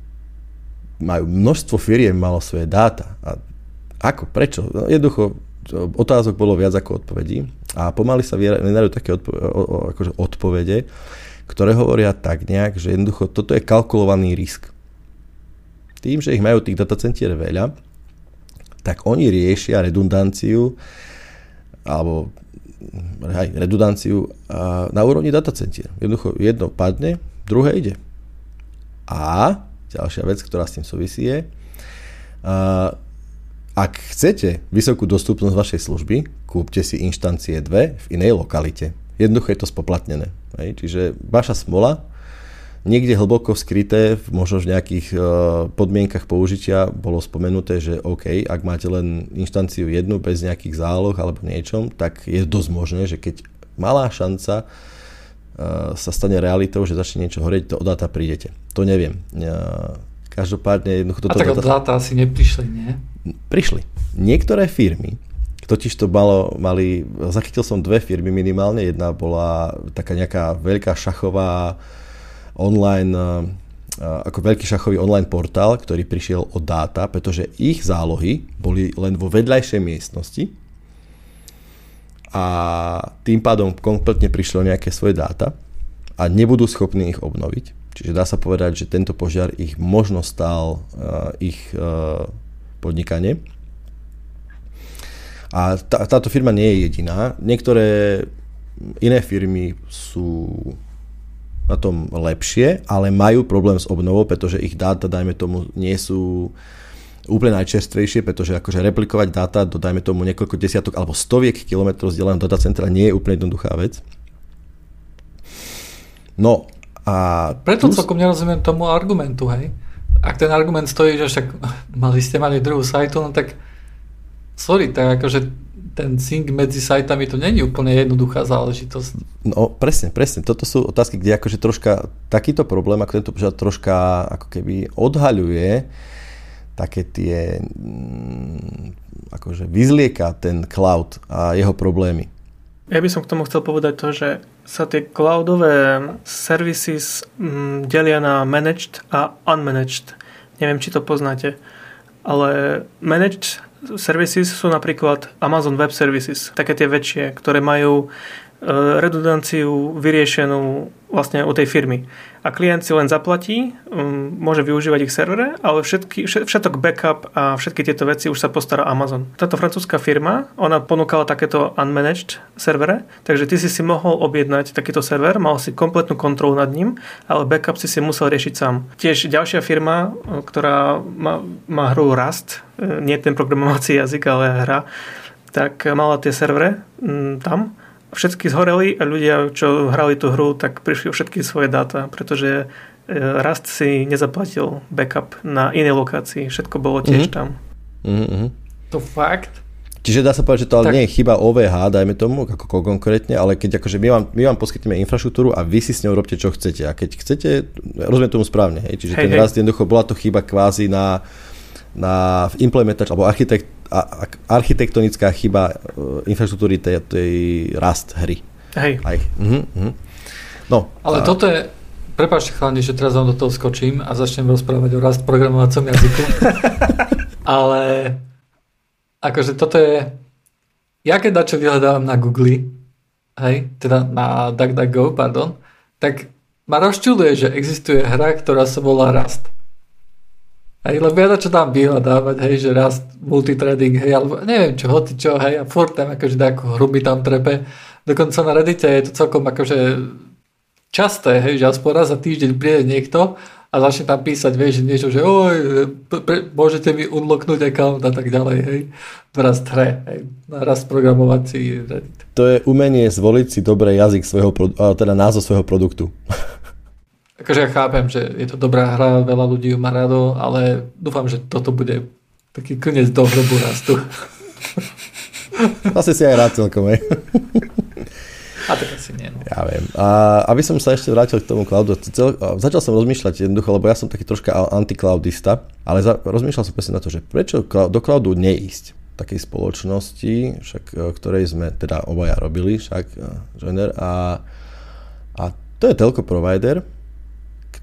majú množstvo firiem, malo svoje dáta. A ako? Prečo? No, jednoducho, otázok bolo viac ako odpovedí a pomaly sa vynajú také odpo- akože odpovede, ktoré hovoria tak nejak, že jednoducho toto je kalkulovaný risk tým, že ich majú tých datacentier veľa, tak oni riešia redundanciu alebo aj redundanciu na úrovni datacentier. Jednoducho jedno padne, druhé ide. A ďalšia vec, ktorá s tým súvisí je, ak chcete vysokú dostupnosť vašej služby, kúpte si inštancie 2 v inej lokalite. Jednoducho je to spoplatnené. Čiže vaša smola Niekde hlboko skryté, možno v nejakých uh, podmienkach použitia bolo spomenuté, že OK, ak máte len inštanciu jednu bez nejakých záloh alebo niečom, tak je dosť možné, že keď malá šanca uh, sa stane realitou, že začne niečo horieť, to od dáta prídete. To neviem. Uh, každopádne jednoducho toto... A tak od dáta asi neprišli, nie? Prišli. Niektoré firmy, totiž to malo, mali, zachytil som dve firmy minimálne, jedna bola taká nejaká veľká šachová online ako veľký šachový online portál, ktorý prišiel o dáta, pretože ich zálohy boli len vo vedľajšej miestnosti a tým pádom kompletne prišlo nejaké svoje dáta a nebudú schopní ich obnoviť. Čiže dá sa povedať, že tento požiar ich možno stál uh, ich uh, podnikanie. A tá, táto firma nie je jediná. Niektoré iné firmy sú na tom lepšie, ale majú problém s obnovou, pretože ich dáta, dajme tomu, nie sú úplne najčerstvejšie, pretože akože replikovať dáta do, dajme tomu, niekoľko desiatok alebo stoviek kilometrov vzdialeného datacentra nie je úplne jednoduchá vec. No a... Preto plus... celkom nerozumiem tomu argumentu, hej. Ak ten argument stojí, že však mali ste mali druhú sajtu, no tak sorry, tak akože ten sync medzi sajtami to není úplne jednoduchá záležitosť. No presne, presne. Toto sú otázky, kde akože troška takýto problém, ako tento požiad troška ako keby odhaľuje také tie mm, akože vyzlieka ten cloud a jeho problémy. Ja by som k tomu chcel povedať to, že sa tie cloudové services mm, delia na managed a unmanaged. Neviem, či to poznáte. Ale managed services sú napríklad Amazon Web Services, také tie väčšie, ktoré majú redundanciu vyriešenú vlastne u tej firmy. A klient si len zaplatí, môže využívať ich servere, ale všetky, všetok backup a všetky tieto veci už sa postará Amazon. Táto francúzska firma, ona ponúkala takéto unmanaged servere, takže ty si si mohol objednať takýto server, mal si kompletnú kontrolu nad ním, ale backup si si musel riešiť sám. Tiež ďalšia firma, e, ktorá má, má hru Rust, e, nie ten programovací jazyk, ale hra, tak mala tie servere tam všetky zhoreli a ľudia, čo hrali tú hru, tak prišli všetky svoje dáta, pretože e, Rast si nezaplatil backup na inej lokácii. Všetko bolo tiež mm-hmm. tam. Mm-hmm. To fakt? Čiže dá sa povedať, že to ale tak... nie je chyba OVH, dajme tomu, ako konkrétne, ale keď akože my vám, my vám poskytneme infraštruktúru a vy si s ňou robte, čo chcete. A keď chcete, rozumiem tomu správne, hej? čiže hej, ten hej. rast jednoducho bola to chyba kvázi na, na implementač, alebo architekt, architektonická chyba e, infraštruktúry tej, tej rast hry. Hej. Aj. Uh-huh, uh-huh. No, Ale a... toto je, prepáčte chalani, že teraz vám do toho skočím a začnem rozprávať o rast programovacom jazyku. Ale akože toto je, ja keď dačo vyhľadávam na Google, hej, teda na DuckDuckGo, pardon, tak ma rozčuluje, že existuje hra, ktorá sa volá Rust. Hej, lebo ja čo tam vyhľadávať, hej, že rast multitrading, hej, alebo neviem čo, hoci čo, hej, a furt tam akože ako hruby tam trepe. Dokonca na Reddite je to celkom akože časté, hej, že aspoň raz za týždeň príde niekto a začne tam písať, vieš, niečo, že oj, pre, môžete mi unlocknúť account a tak ďalej, hej, rast hre, hej, rast programovací Reddit. To je umenie zvoliť si dobrý jazyk svojho, teda názov svojho produktu. akože ja chápem, že je to dobrá hra, veľa ľudí ju má rado, ale dúfam, že toto bude taký koniec do hrobu rastu. Asi si aj rád celkom, aj. A tak asi nie. No. Ja viem. A aby som sa ešte vrátil k tomu cloudu, cel, začal som rozmýšľať jednoducho, lebo ja som taký troška anticloudista, ale za, rozmýšľal som presne na to, že prečo do cloudu neísť takej spoločnosti, však, e, ktorej sme teda obaja robili, však e, Joiner, a, a to je telco provider,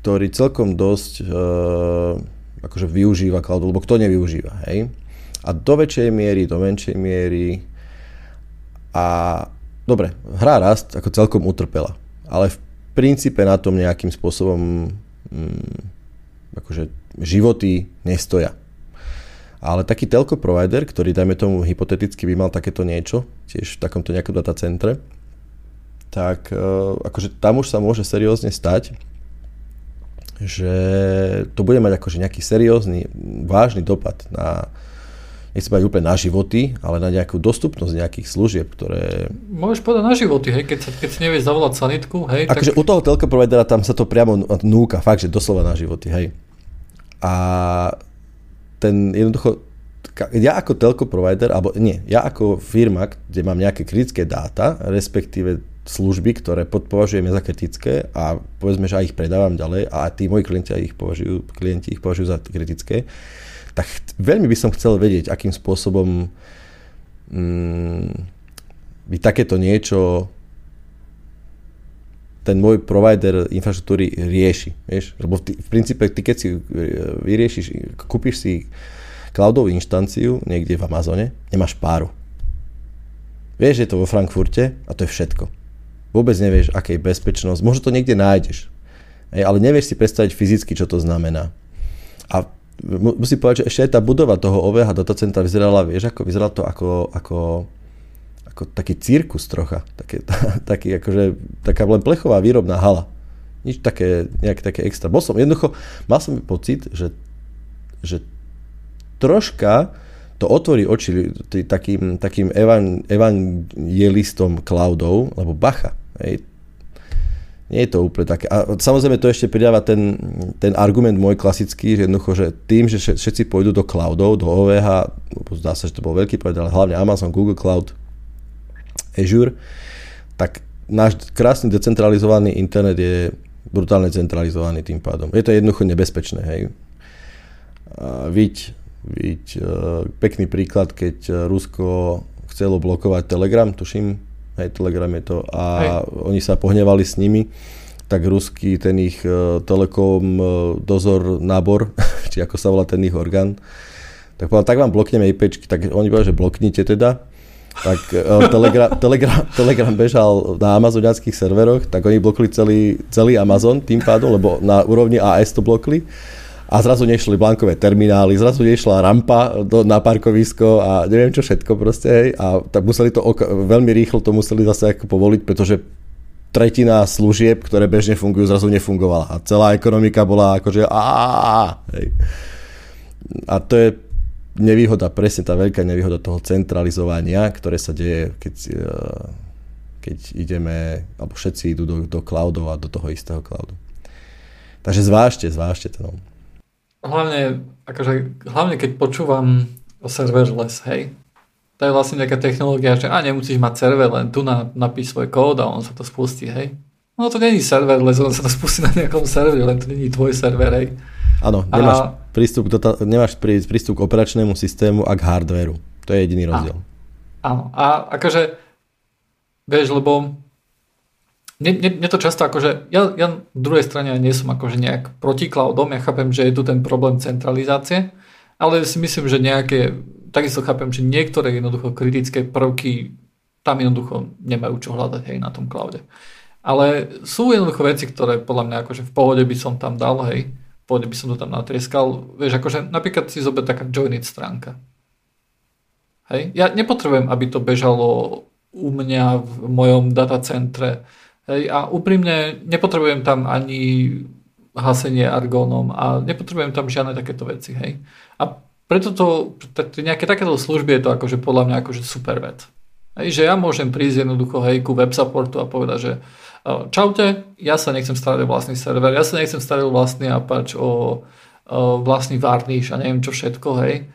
ktorý celkom dosť uh, akože využíva cloud, lebo kto nevyužíva, hej? A do väčšej miery, do menšej miery a dobre, hra Rast ako celkom utrpela, ale v princípe na tom nejakým spôsobom mm, akože životy nestoja. Ale taký telco provider, ktorý dajme tomu hypoteticky by mal takéto niečo, tiež v takomto nejakom datacentre, tak uh, akože tam už sa môže seriózne stať, že to bude mať akože nejaký seriózny, vážny dopad na, nechcem povedať úplne na životy, ale na nejakú dostupnosť nejakých služieb, ktoré... Môžeš povedať na životy, hej, keď, sa, keď si nevieš zavolať sanitku, hej. Akože tak... u toho telko providera tam sa to priamo núka, fakt, že doslova na životy, hej. A ten jednoducho, ja ako telko provider, alebo nie, ja ako firma, kde mám nejaké kritické dáta, respektíve služby, ktoré považujeme za kritické a povedzme, že aj ich predávam ďalej a tí moji klienti ich považujú, klienti ich považujú za kritické, tak veľmi by som chcel vedieť, akým spôsobom mm, by takéto niečo ten môj provider infraštruktúry rieši. Vieš? Lebo ty, v princípe, ty keď si e, vyriešiš, kúpiš si cloudovú inštanciu niekde v Amazone, nemáš páru. Vieš, je to vo Frankfurte a to je všetko. Vôbec nevieš, aká je bezpečnosť. Možno to niekde nájdeš, ale nevieš si predstaviť fyzicky, čo to znamená. A musím povedať, že ešte aj tá budova toho OVH datacenta vyzerala, vieš, ako vyzeralo to ako, ako, ako taký cirkus trocha. Také, taký, akože, taká len plechová výrobná hala. Nič také, nejaké také extra. Bol som, jednoducho, mal som pocit, že, že troška to otvorí oči takým, takým evan, evangelistom cloudov, lebo bacha, hej, nie je to úplne také. A samozrejme to ešte pridáva ten, ten argument môj klasický, že jednoducho, že tým, že všetci pôjdu do cloudov, do OVH, zdá sa, že to bol veľký projekt, ale hlavne Amazon, Google Cloud, Azure, tak náš krásny decentralizovaný internet je brutálne centralizovaný tým pádom. Je to jednoducho nebezpečné. Hej. Viď, viď, e, pekný príklad, keď Rusko chcelo blokovať Telegram, tuším, hej, Telegram je to, a hej. oni sa pohnevali s nimi, tak ruský ten ich uh, telekom uh, dozor nábor, či ako sa volá ten ich orgán, tak povedal, tak vám blokneme IPčky, tak oni povedali, že bloknite teda, tak Telegram, Telegram, Telegram bežal na amazoniackých serveroch, tak oni blokli celý, celý Amazon tým pádom, lebo na úrovni AS to blokli a zrazu nešli blankové terminály, zrazu nešla rampa do, na parkovisko a neviem čo všetko proste, hej, a tak museli to, veľmi rýchlo to museli zase ako povoliť, pretože tretina služieb, ktoré bežne fungujú, zrazu nefungovala a celá ekonomika bola akože a a to je nevýhoda, presne tá veľká nevýhoda toho centralizovania, ktoré sa deje, keď, eh, keď ideme, alebo všetci idú do, do cloudov a do toho istého cloudu. Takže zvážte, zvážte to. No hlavne, akože, hlavne keď počúvam o serverless, hej, to je vlastne nejaká technológia, že a nemusíš mať server, len tu na, napíš svoj kód a on sa to spustí, hej. No to není serverless, on sa to spustí na nejakom serveri, len to není tvoj server, hej. Áno, nemáš, a... prístup, do, nemáš prístup k operačnému systému a k hardwareu. To je jediný rozdiel. Áno, a akože, vieš, lebo mne, mne, to často akože, ja, ja v druhej strane nie som akože nejak proti cloudom, ja chápem, že je tu ten problém centralizácie, ale si myslím, že nejaké, takisto chápem, že niektoré jednoducho kritické prvky tam jednoducho nemajú čo hľadať hej na tom cloude. Ale sú jednoducho veci, ktoré podľa mňa akože v pohode by som tam dal, hej, v pohode by som to tam natrieskal. Vieš, akože napríklad si zober taká joinit stránka. Hej, ja nepotrebujem, aby to bežalo u mňa v mojom datacentre Hej, a úprimne nepotrebujem tam ani hasenie argónom a nepotrebujem tam žiadne takéto veci. Hej. A preto to, nejaké takéto služby je to akože podľa mňa akože super vec. Hej, že ja môžem prísť jednoducho hej, ku web supportu a povedať, že čaute, ja sa nechcem starať o vlastný server, ja sa nechcem starať o vlastný apač, o, o vlastný varnish a neviem čo všetko, hej.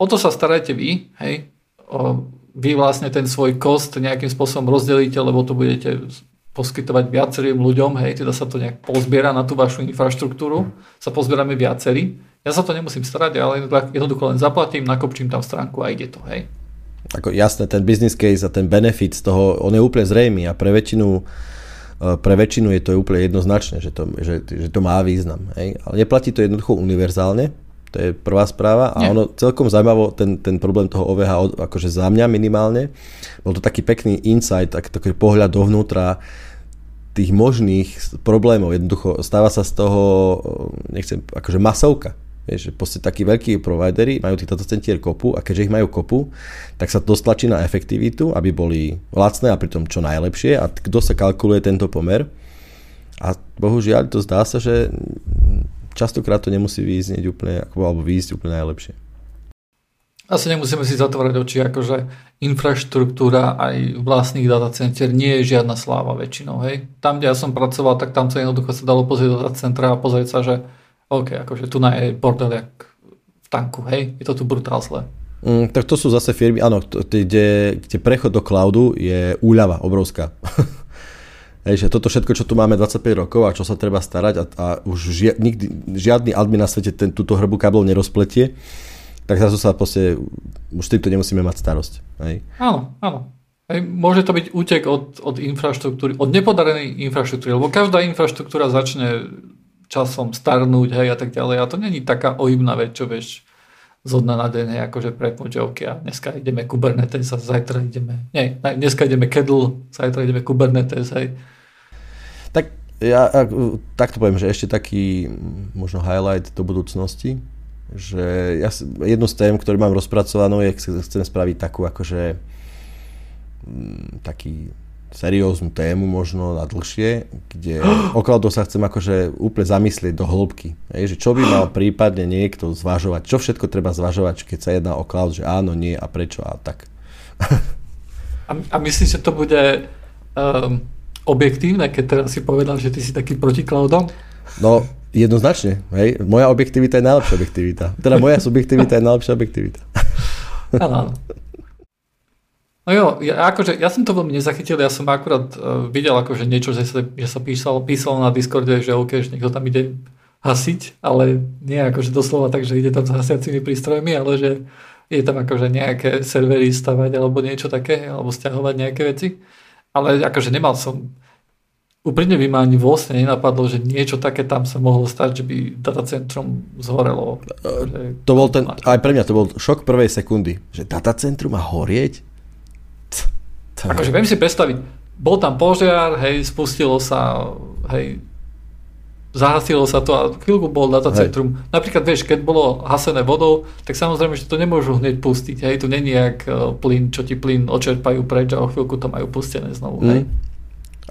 O to sa starajte vy, hej. O, vy vlastne ten svoj kost nejakým spôsobom rozdelíte, lebo to budete poskytovať viacerým ľuďom, hej, teda sa to nejak pozbiera na tú vašu infraštruktúru, sa pozbierame viacerí. Ja sa to nemusím starať, ale jednoducho len zaplatím, nakopčím tam stránku a ide to, hej. Ako jasné, ten business case a ten benefit z toho, on je úplne zrejmý a pre väčšinu e, pre väčšinu je to úplne jednoznačné, že to, že, že to má význam. Hej? Ale neplatí to jednoducho univerzálne, to je prvá správa. A Nie. ono celkom zaujímavo, ten, ten problém toho OVH, akože za mňa minimálne, bol to taký pekný insight, tak, taký pohľad dovnútra tých možných problémov. Jednoducho stáva sa z toho, nechcem, akože masovka. Vieš, proste takí veľkí providery majú tých datacentier kopu a keďže ich majú kopu, tak sa to stlačí na efektivitu, aby boli lacné a pritom čo najlepšie a kto sa kalkuluje tento pomer. A bohužiaľ to zdá sa, že častokrát to nemusí vyznieť úplne, alebo výjsť úplne najlepšie. Asi nemusíme si zatvárať oči, akože infraštruktúra aj vlastných datacenter nie je žiadna sláva väčšinou, hej. Tam, kde ja som pracoval, tak tam sa jednoducho sa dalo pozrieť do datacentra a pozrieť sa, že OK, akože tu na je bordel jak v tanku, hej, je to tu brutál zle. Mm, tak to sú zase firmy, áno, kde, kde prechod do cloudu je úľava obrovská. Hej, že toto všetko, čo tu máme 25 rokov a čo sa treba starať a, a už žia, nikdy, žiadny admin na svete ten, túto hrbu káblov nerozpletie, tak zrazu sa proste, už týmto nemusíme mať starosť. Hej. Áno, áno. Hej, môže to byť útek od, od infraštruktúry, od nepodarenej infraštruktúry, lebo každá infraštruktúra začne časom starnúť, hej, a tak ďalej. A to není taká ojibná vec, čo vieš zo dna na deň, hej, akože prepnúť, OK, a dneska ideme Kubernetes a zajtra ideme, nie, dneska ideme Kedl, zajtra ideme Kubernetes, hej. Ja takto poviem, že ešte taký možno highlight do budúcnosti, že ja jednu z tém, ktorú mám rozpracovanú, je, chcem spraviť takú akože Mm, taký serióznu tému možno na dlhšie, kde okolo toho sa chcem akože úplne zamyslieť do hĺbky. Hej, že čo by mal prípadne niekto zvažovať, čo všetko treba zvažovať, keď sa jedná o cloud, že áno, nie a prečo a tak. A, a myslíš, že to bude um, objektívne, keď teraz si povedal, že ty si taký proti cloudom? No, jednoznačne. Hej. Moja objektivita je najlepšia objektivita. Teda moja subjektivita je najlepšia objektivita. Áno, áno. No jo, ja, akože, ja som to veľmi nezachytil, ja som akurát uh, videl akože niečo, že sa, že sa písalo, písalo na Discorde, že OK, že niekto tam ide hasiť, ale nie akože doslova tak, že ide tam s hasiacimi prístrojmi, ale že je tam akože nejaké servery stavať alebo niečo také, alebo stiahovať nejaké veci. Ale akože nemal som úprimne by ma ani vlastne nenapadlo, že niečo také tam sa mohlo stať, že by datacentrum zhorelo. Že... To bol ten, aj pre mňa to bol šok prvej sekundy, že datacentrum má horieť? Akože viem si predstaviť, bol tam požiar, hej, spustilo sa, hej, zahasilo sa to a chvíľku bol datacentrum. Hej. Napríklad, vieš, keď bolo hasené vodou, tak samozrejme, že to nemôžu hneď pustiť. Hej, tu není jak e, plyn, čo ti plyn očerpajú preč a o chvíľku to majú pustené znovu. Mm. Hej.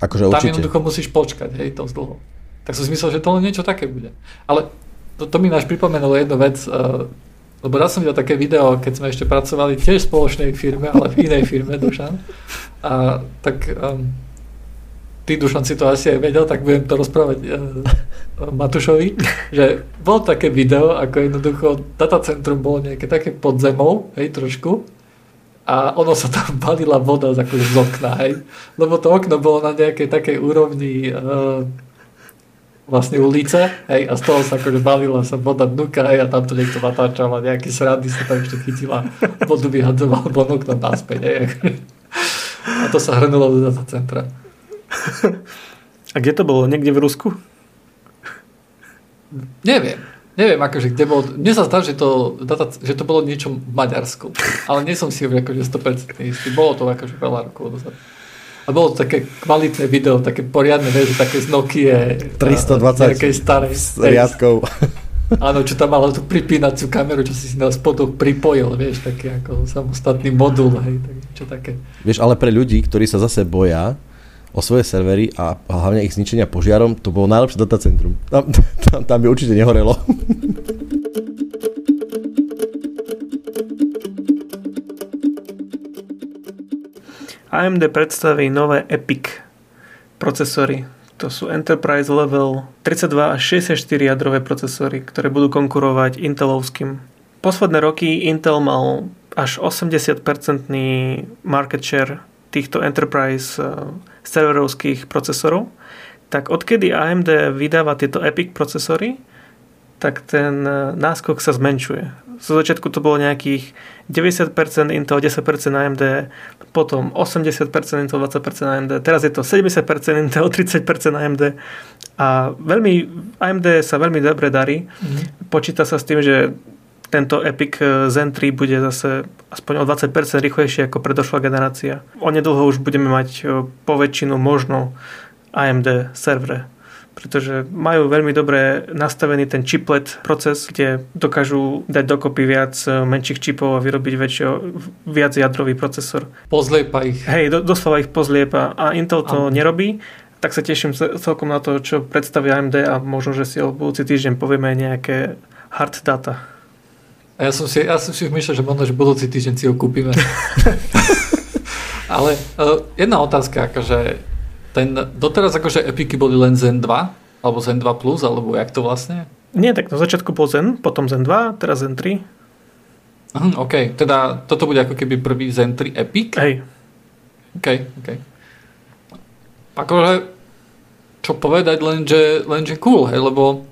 Akože Tam určite. jednoducho musíš počkať, hej, to dlho. Tak som si myslel, že to len niečo také bude. Ale to, to mi náš pripomenulo jednu vec, uh, lebo raz som videl také video, keď sme ešte pracovali tiež v spoločnej firme, ale v inej firme, Dušan. A tak um, ty, Dušan, si to asi aj vedel, tak budem to rozprávať uh, Matušovi, že bolo také video, ako jednoducho datacentrum bolo nejaké také pod zemou, hej, trošku, a ono sa tam balila voda akože z okna, hej. Lebo to okno bolo na nejakej takej úrovni uh, vlastne ulice, hej, a z toho sa akože balila sa voda dnuka, hej, a tam to niekto natáčal a nejaký srandy sa tam ešte chytila, vodu vyhadzoval vonok tam naspäť, hej. A to sa hrnulo do centra. A kde to bolo? Niekde v Rusku? Neviem. Neviem, akože kde bolo... Mne sa zdá, že to, že to bolo niečo v Maďarsku. Ale nie som si akože 100% istý. Bolo to akože veľa rokov dozadu. A bolo to také kvalitné video, také poriadne, vieš, také z Nokia. 320 nejakej starej. riadkov. Áno, čo tam malo tú pripínaciu kameru, čo si si na spodok pripojil, vieš, taký ako samostatný modul, hej, tak, čo také. Vieš, ale pre ľudí, ktorí sa zase boja o svoje servery a hlavne ich zničenia požiarom, to bolo najlepšie datacentrum. Tam, tam, tam by určite nehorelo. AMD predstaví nové EPIC procesory. To sú Enterprise Level 32 až 64 jadrové procesory, ktoré budú konkurovať Intelovským. Posledné roky Intel mal až 80% market share týchto Enterprise eh, serverovských procesorov. Tak odkedy AMD vydáva tieto EPIC procesory, tak ten eh, náskok sa zmenšuje. Zo začiatku to bolo nejakých 90% Intel, 10% AMD, potom 80% Intel, 20% AMD, teraz je to 70% Intel, 30% AMD a veľmi, AMD sa veľmi dobre darí. Mm-hmm. Počíta sa s tým, že tento Epic Zen 3 bude zase aspoň o 20% rýchlejšie ako predošlá generácia. Onedlho už budeme mať eh, po väčšinu možno AMD servere pretože majú veľmi dobre nastavený ten chiplet proces, kde dokážu dať dokopy viac e, menších čipov a vyrobiť väčšie, viac jadrový procesor. Pozliepa ich. Hej, do, doslova ich pozliepa a Intel to a. nerobí, tak sa teším celkom na to, čo predstaví AMD a možno, že si o budúci týždeň povieme nejaké hard data. A ja som si, ja som si myslel, že možno, že budúci týždeň si ho kúpime. Ale uh, jedna otázka, akože ten, doteraz akože epiky boli len Zen 2, alebo Zen 2 Plus, alebo jak to vlastne? Nie, tak na začiatku bol Zen, potom Zen 2, teraz Zen 3. Uh, OK, teda toto bude ako keby prvý Zen 3 Epic? Hej. OK, OK. Akože, čo povedať, lenže, lenže cool, hej, lebo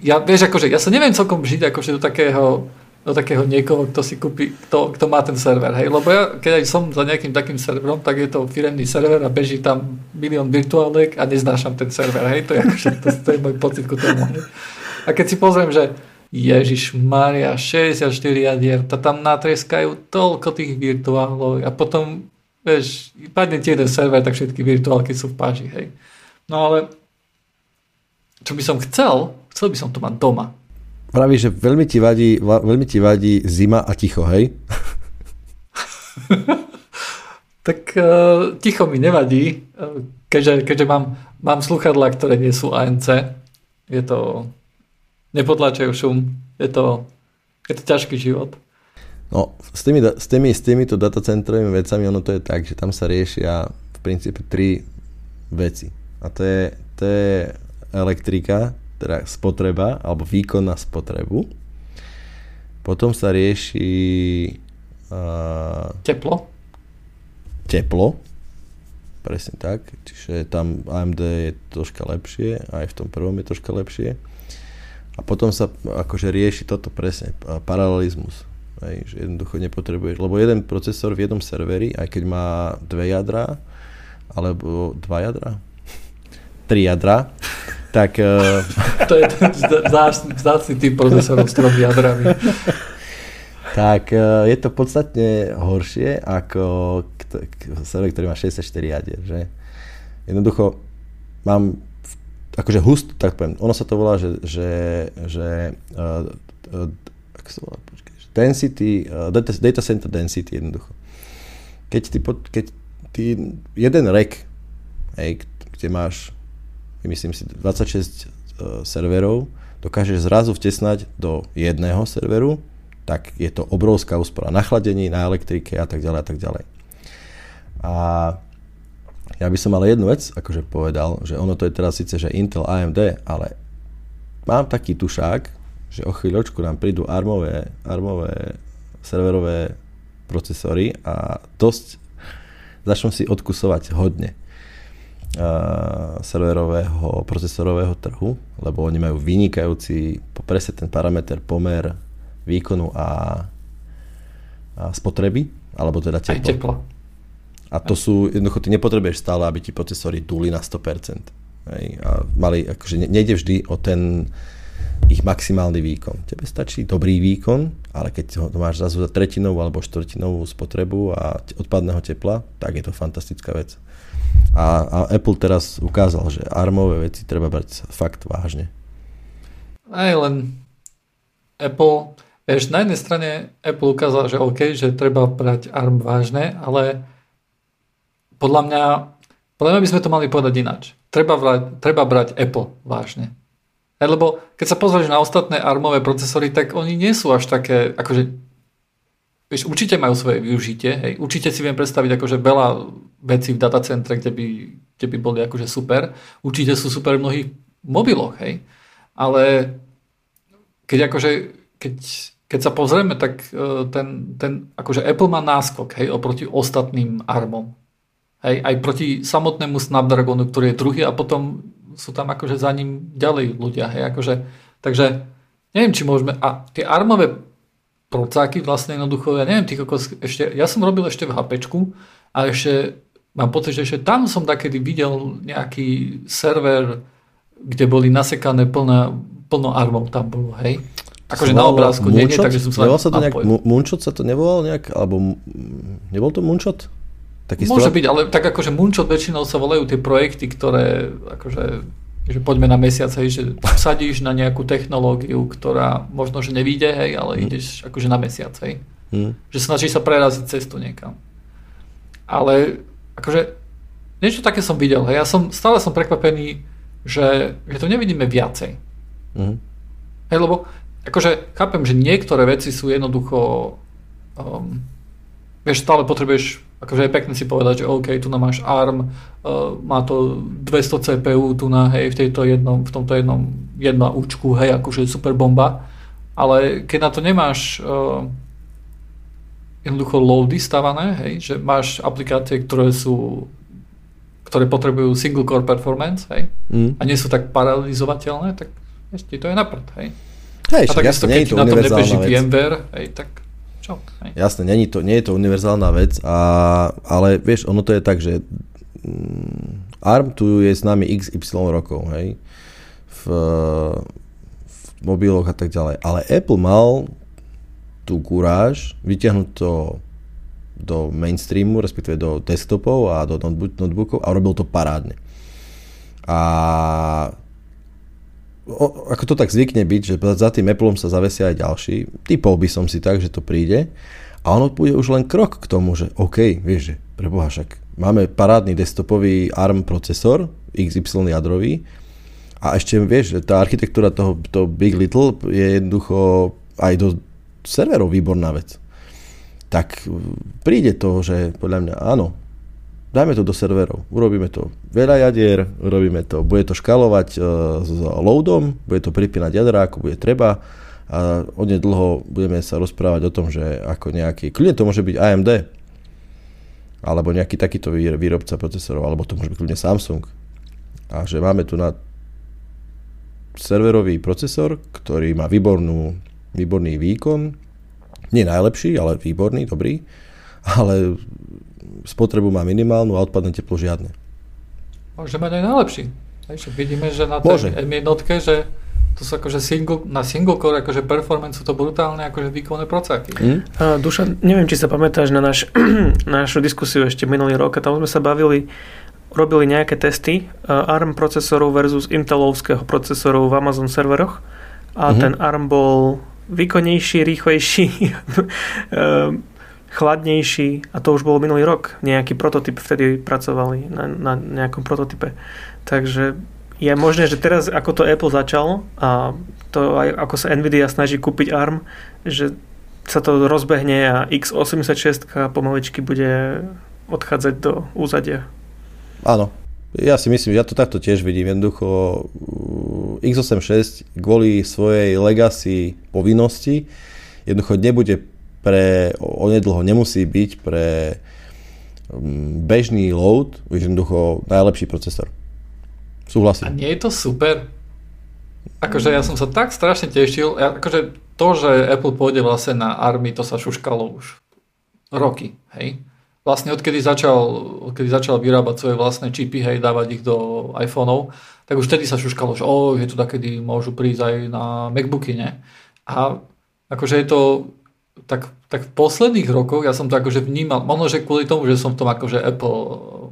ja, vieš, akože, ja sa neviem celkom žiť akože do takého do takého niekoho, kto si kúpi, kto, kto má ten server, hej, lebo ja, keď aj som za nejakým takým serverom, tak je to firemný server a beží tam milión virtuálek a neznášam ten server, hej, to je, akože, to, to je môj pocit ku tomu, hej. A keď si pozriem, že Ježiš Maria, 64 jadier, to tam natreskajú toľko tých virtuálov a potom, vieš, padne ti jeden server, tak všetky virtuálky sú v páži, hej. No ale čo by som chcel, chcel by som to mať doma. Praví, že veľmi ti vadí, veľmi ti vadí zima a ticho, hej? tak uh, ticho mi nevadí, uh, keďže, keďže mám, mám sluchadla, ktoré nie sú ANC. Je to... Nepotlačajú šum. Je to, je to ťažký život. No, s, tými, s, tými, s týmito datacentrovými vecami ono to je tak, že tam sa riešia v princípe tri veci. A to je, to je elektrika, teda spotreba alebo výkon na spotrebu. Potom sa rieši uh, teplo. Teplo, presne tak. Čiže tam AMD je troška lepšie, aj v tom prvom je troška lepšie. A potom sa akože rieši toto presne, paralelizmus. Hej, že jednoducho nepotrebuješ, lebo jeden procesor v jednom serveri, aj keď má dve jadra, alebo dva jadra, tri jadra, tak... Uh... to je ten vzácný typ procesorov s tromi jadrami. tak uh, je to podstatne horšie ako server, ktorý má 64 jadier, že? Jednoducho mám akože hust, tak poviem, ono sa to volá, že, že, že uh, uh, ako sa volá, počkej, density, uh, data, data center density jednoducho. Keď ty, keď ty jeden rack, hej, kde máš myslím si 26 uh, e, serverov, dokážeš zrazu vtesnať do jedného serveru, tak je to obrovská úspora na chladení, na elektrike a tak ďalej a tak ďalej. A ja by som ale jednu vec akože povedal, že ono to je teraz síce, že Intel AMD, ale mám taký tušák, že o chvíľočku nám prídu armové, armové serverové procesory a dosť začnú si odkusovať hodne serverového, procesorového trhu, lebo oni majú vynikajúci presne ten parameter pomer výkonu a, a spotreby, alebo teda teplo. Aj teplo. A to sú, jednoducho ty nepotrebuješ stále, aby ti procesory duli na 100%. Hej, a mali, akože nejde vždy o ten ich maximálny výkon. Tebe stačí dobrý výkon, ale keď to máš zase za tretinovú alebo štvrtinovú spotrebu a odpadného tepla, tak je to fantastická vec. A, a Apple teraz ukázal, že armové veci treba brať fakt vážne. Aj len Apple, vieš, na jednej strane Apple ukázal, že OK, že treba brať ARM vážne, ale podľa mňa, podľa mňa by sme to mali povedať ináč. Treba, brať, treba brať Apple vážne. Lebo keď sa pozrieš na ostatné ARMové procesory, tak oni nie sú až také, akože Vieš, určite majú svoje využitie, hej. určite si viem predstaviť akože veľa vecí v datacentre, kde by, kde by boli akože super. Určite sú super v mnohých mobiloch, hej. Ale keď akože, keď, keď sa pozrieme, tak e, ten, ten akože Apple má náskok, hej, oproti ostatným ARMom. Hej, aj proti samotnému Snapdragonu, ktorý je druhý a potom sú tam akože za ním ďalej ľudia, hej, akože, takže neviem, či môžeme, a tie ARMové procáky vlastne jednoducho, ja neviem, ty kokos, ešte, ja som robil ešte v HPčku a ešte mám pocit, že ešte tam som takedy videl nejaký server, kde boli nasekané plná, plno armov tam bolo, hej. Akože na obrázku, nie, nie, takže som sa... sa to nejak, Moonshot sa to nevolal nejak, alebo nebol to Moonshot? Taký Môže byť, ale tak akože Moonshot väčšinou sa volajú tie projekty, ktoré akože že poďme na mesiac, hej, že sadíš na nejakú technológiu, ktorá možno, že nevíde, hej, ale mm. ideš akože na mesiac, hej. Mm. Že snažíš sa preraziť cestu niekam. Ale akože niečo také som videl, hej. Ja som, stále som prekvapený, že, že to nevidíme viacej. Mm. Hej, lebo akože chápem, že niektoré veci sú jednoducho um, vieš, stále potrebuješ akože je pekné si povedať, že OK, tu na máš ARM, uh, má to 200 CPU tu na, hej, v, tejto jednom, v tomto jednom jedna účku, hej, akože super bomba, ale keď na to nemáš uh, jednoducho loady stavané, hej, že máš aplikácie, ktoré sú ktoré potrebujú single core performance, hej, mm. a nie sú tak paralizovateľné, tak ešte to je na prd, hej. Hej, a však tak jasne, nie je keď na tom nebeží. VMware, hej, tak čo? Hej. Jasné, nie, to, nie je to univerzálna vec, a, ale vieš, ono to je tak, že mm, ARM tu je s nami XY rokov, hej, v, v mobiloch a tak ďalej. Ale Apple mal tú kuráž vyťahnuť to do mainstreamu, respektíve do desktopov a do notebookov a robil to parádne. A o, ako to tak zvykne byť, že za tým Appleom sa zavesia aj ďalší, typol by som si tak, že to príde. A ono bude už len krok k tomu, že OK, vieš, že preboha však máme parádny desktopový ARM procesor, XY jadrový. A ešte vieš, že tá architektúra toho, toho Big Little je jednoducho aj do serverov výborná vec. Tak príde to, že podľa mňa áno, dajme to do serverov, urobíme to. Veľa jadier, urobíme to, bude to škalovať uh, s loadom, bude to pripínať jadra, ako bude treba. A onedlho budeme sa rozprávať o tom, že ako nejaký, kľudne to môže byť AMD, alebo nejaký takýto výrobca procesorov, alebo to môže byť kľudne Samsung. A že máme tu na serverový procesor, ktorý má výbornú, výborný výkon, nie najlepší, ale výborný, dobrý, ale spotrebu má minimálnu a odpadné teplo žiadne. Môže mať aj najlepší. Takže vidíme, že na tej M1, že to sú akože single, na single core akože performance sú to brutálne akože výkonné procáky. Mm? Uh, Duša, neviem, či sa pamätáš na naš, našu diskusiu ešte minulý rok a tam sme sa bavili, robili nejaké testy uh, ARM procesorov versus Intelovského procesorov v Amazon serveroch a mm-hmm. ten ARM bol výkonnejší, rýchlejší, ehm, chladnejší a to už bolo minulý rok. Nejaký prototyp vtedy pracovali na, na nejakom prototype. Takže je možné, že teraz ako to Apple začal a to aj ako sa Nvidia snaží kúpiť ARM, že sa to rozbehne a x86 pomaličky bude odchádzať do úzadia. Áno, ja si myslím, ja to takto tiež vidím. Jednoducho uh, x86 kvôli svojej legacy povinnosti jednoducho nebude pre, onedlho nemusí byť pre um, bežný load jednoducho najlepší procesor. Súhlasím. A nie je to super? Akože ja som sa tak strašne tešil, akože to, že Apple pôjde vlastne na army, to sa šuškalo už roky, hej vlastne odkedy začal, odkedy začal vyrábať svoje vlastné čipy, hej, dávať ich do iPhoneov, tak už vtedy sa šuškalo, že oh, je to takedy môžu prísť aj na Macbooky, ne? A akože je to tak, tak v posledných rokoch ja som to akože vnímal, možno, že kvôli tomu, že som v tom akože Apple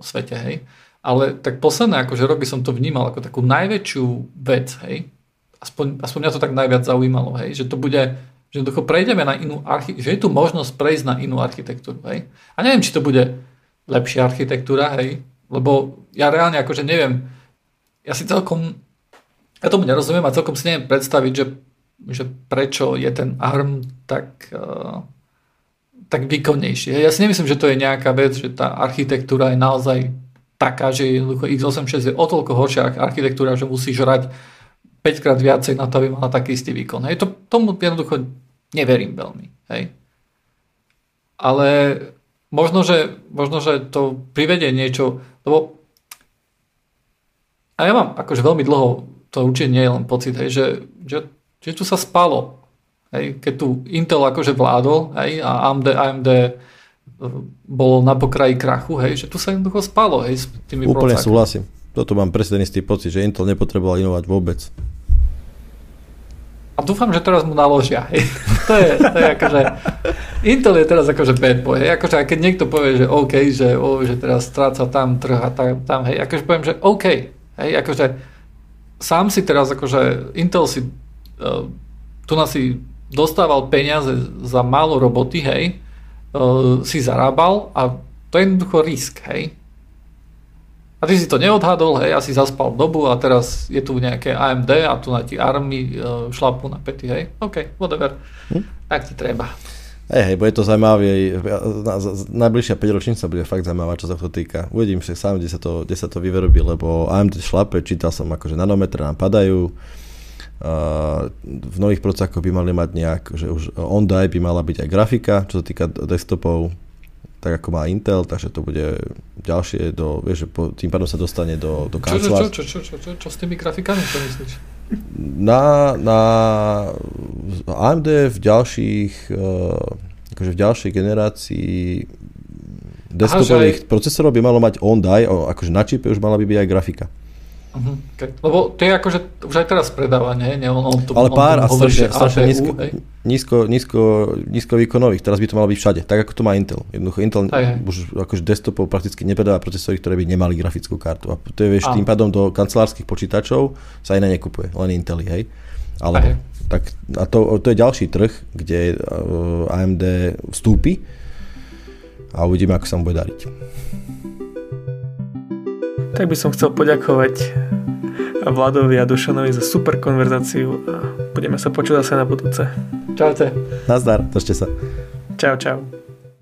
svete, hej, ale tak posledné akože roky som to vnímal ako takú najväčšiu vec, hej, aspoň, aspoň mňa to tak najviac zaujímalo, hej, že to bude že jednoducho prejdeme na inú archi- že je tu možnosť prejsť na inú architektúru. Hej? A neviem, či to bude lepšia architektúra, hej? lebo ja reálne akože neviem, ja si celkom, ja tomu nerozumiem a celkom si neviem predstaviť, že, že prečo je ten ARM tak, uh, tak výkonnejší. Ja si nemyslím, že to je nejaká vec, že tá architektúra je naozaj taká, že jednoducho x86 je o toľko horšia architektúra, že musí žrať 5 krát viacej na to, aby mala taký istý výkon. Hej, to, tomu jednoducho neverím veľmi. Hej. Ale možno že, možno, že to privedie niečo, lebo a ja mám akože veľmi dlho, to určite nie je len pocit, hej, že, že, že tu sa spalo. Hej, keď tu Intel akože vládol hej, a AMD, AMD e, bolo na pokraji krachu, hej, že tu sa jednoducho spalo hej, s tými Úplne procákmi. súhlasím. Toto mám presne istý pocit, že Intel nepotreboval inovať vôbec. A dúfam, že teraz mu naložia. Hej. To je, to je akože... Intel je teraz akože bad boy. Hej. Akože, keď niekto povie, že OK, že, oh, že teraz stráca tam trh a tam, tam, hej, akože poviem, že OK. Hej, akože sám si teraz akože Intel si tu nás si dostával peniaze za málo roboty, hej, uh, si zarábal a to je jednoducho risk, hej. A ty si to neodhadol, hej, asi zaspal dobu a teraz je tu nejaké AMD a tu na ti army uh, šlapu na pety, hej. OK, whatever. Hm? Tak ti treba. Hej, hej, bude to zaujímavé. Najbližšia 5 ročnica bude fakt zaujímavá, čo sa to týka. Uvidím však sám, kde sa to, kde sa to vyverobí, lebo AMD šlape, čítal som akože nanometre nám padajú. Uh, v nových procákoch by mali mať nejak, že už on-die by mala byť aj grafika, čo sa týka desktopov, tak ako má Intel, takže to bude ďalšie do, vieš, po, tým pádom sa dostane do, do. Čo, čo, čo, čo, čo, čo, čo, s tými grafikami, čo myslíš? na, na AMD v ďalších uh, akože v ďalšej generácii desktopových aj... procesorov by malo mať on-die, akože na čipe už mala by byť aj grafika. Uh-huh. Okay. Lebo to je akože už aj teraz predáva, nie? nie on, on tu, Ale pár on a strašne, strašne nízko, nízko, nízko, nízko výkonových. Teraz by to malo byť všade, tak ako to má Intel. Jednoducho Intel aj, aj. už akože desktopov prakticky nepredáva procesory, ktoré by nemali grafickú kartu. A to je, vieš, tým pádom do kancelárskych počítačov sa iné nekupuje, len Intel, hej. Ale tak, a to, to je ďalší trh, kde uh, AMD vstúpi a uvidíme, ako sa mu bude dariť. Tak by som chcel poďakovať Vladovi a Dušanovi za super konverzáciu a budeme sa počuť zase na budúce. Čaute. Nazdar, držte sa. Čau, čau.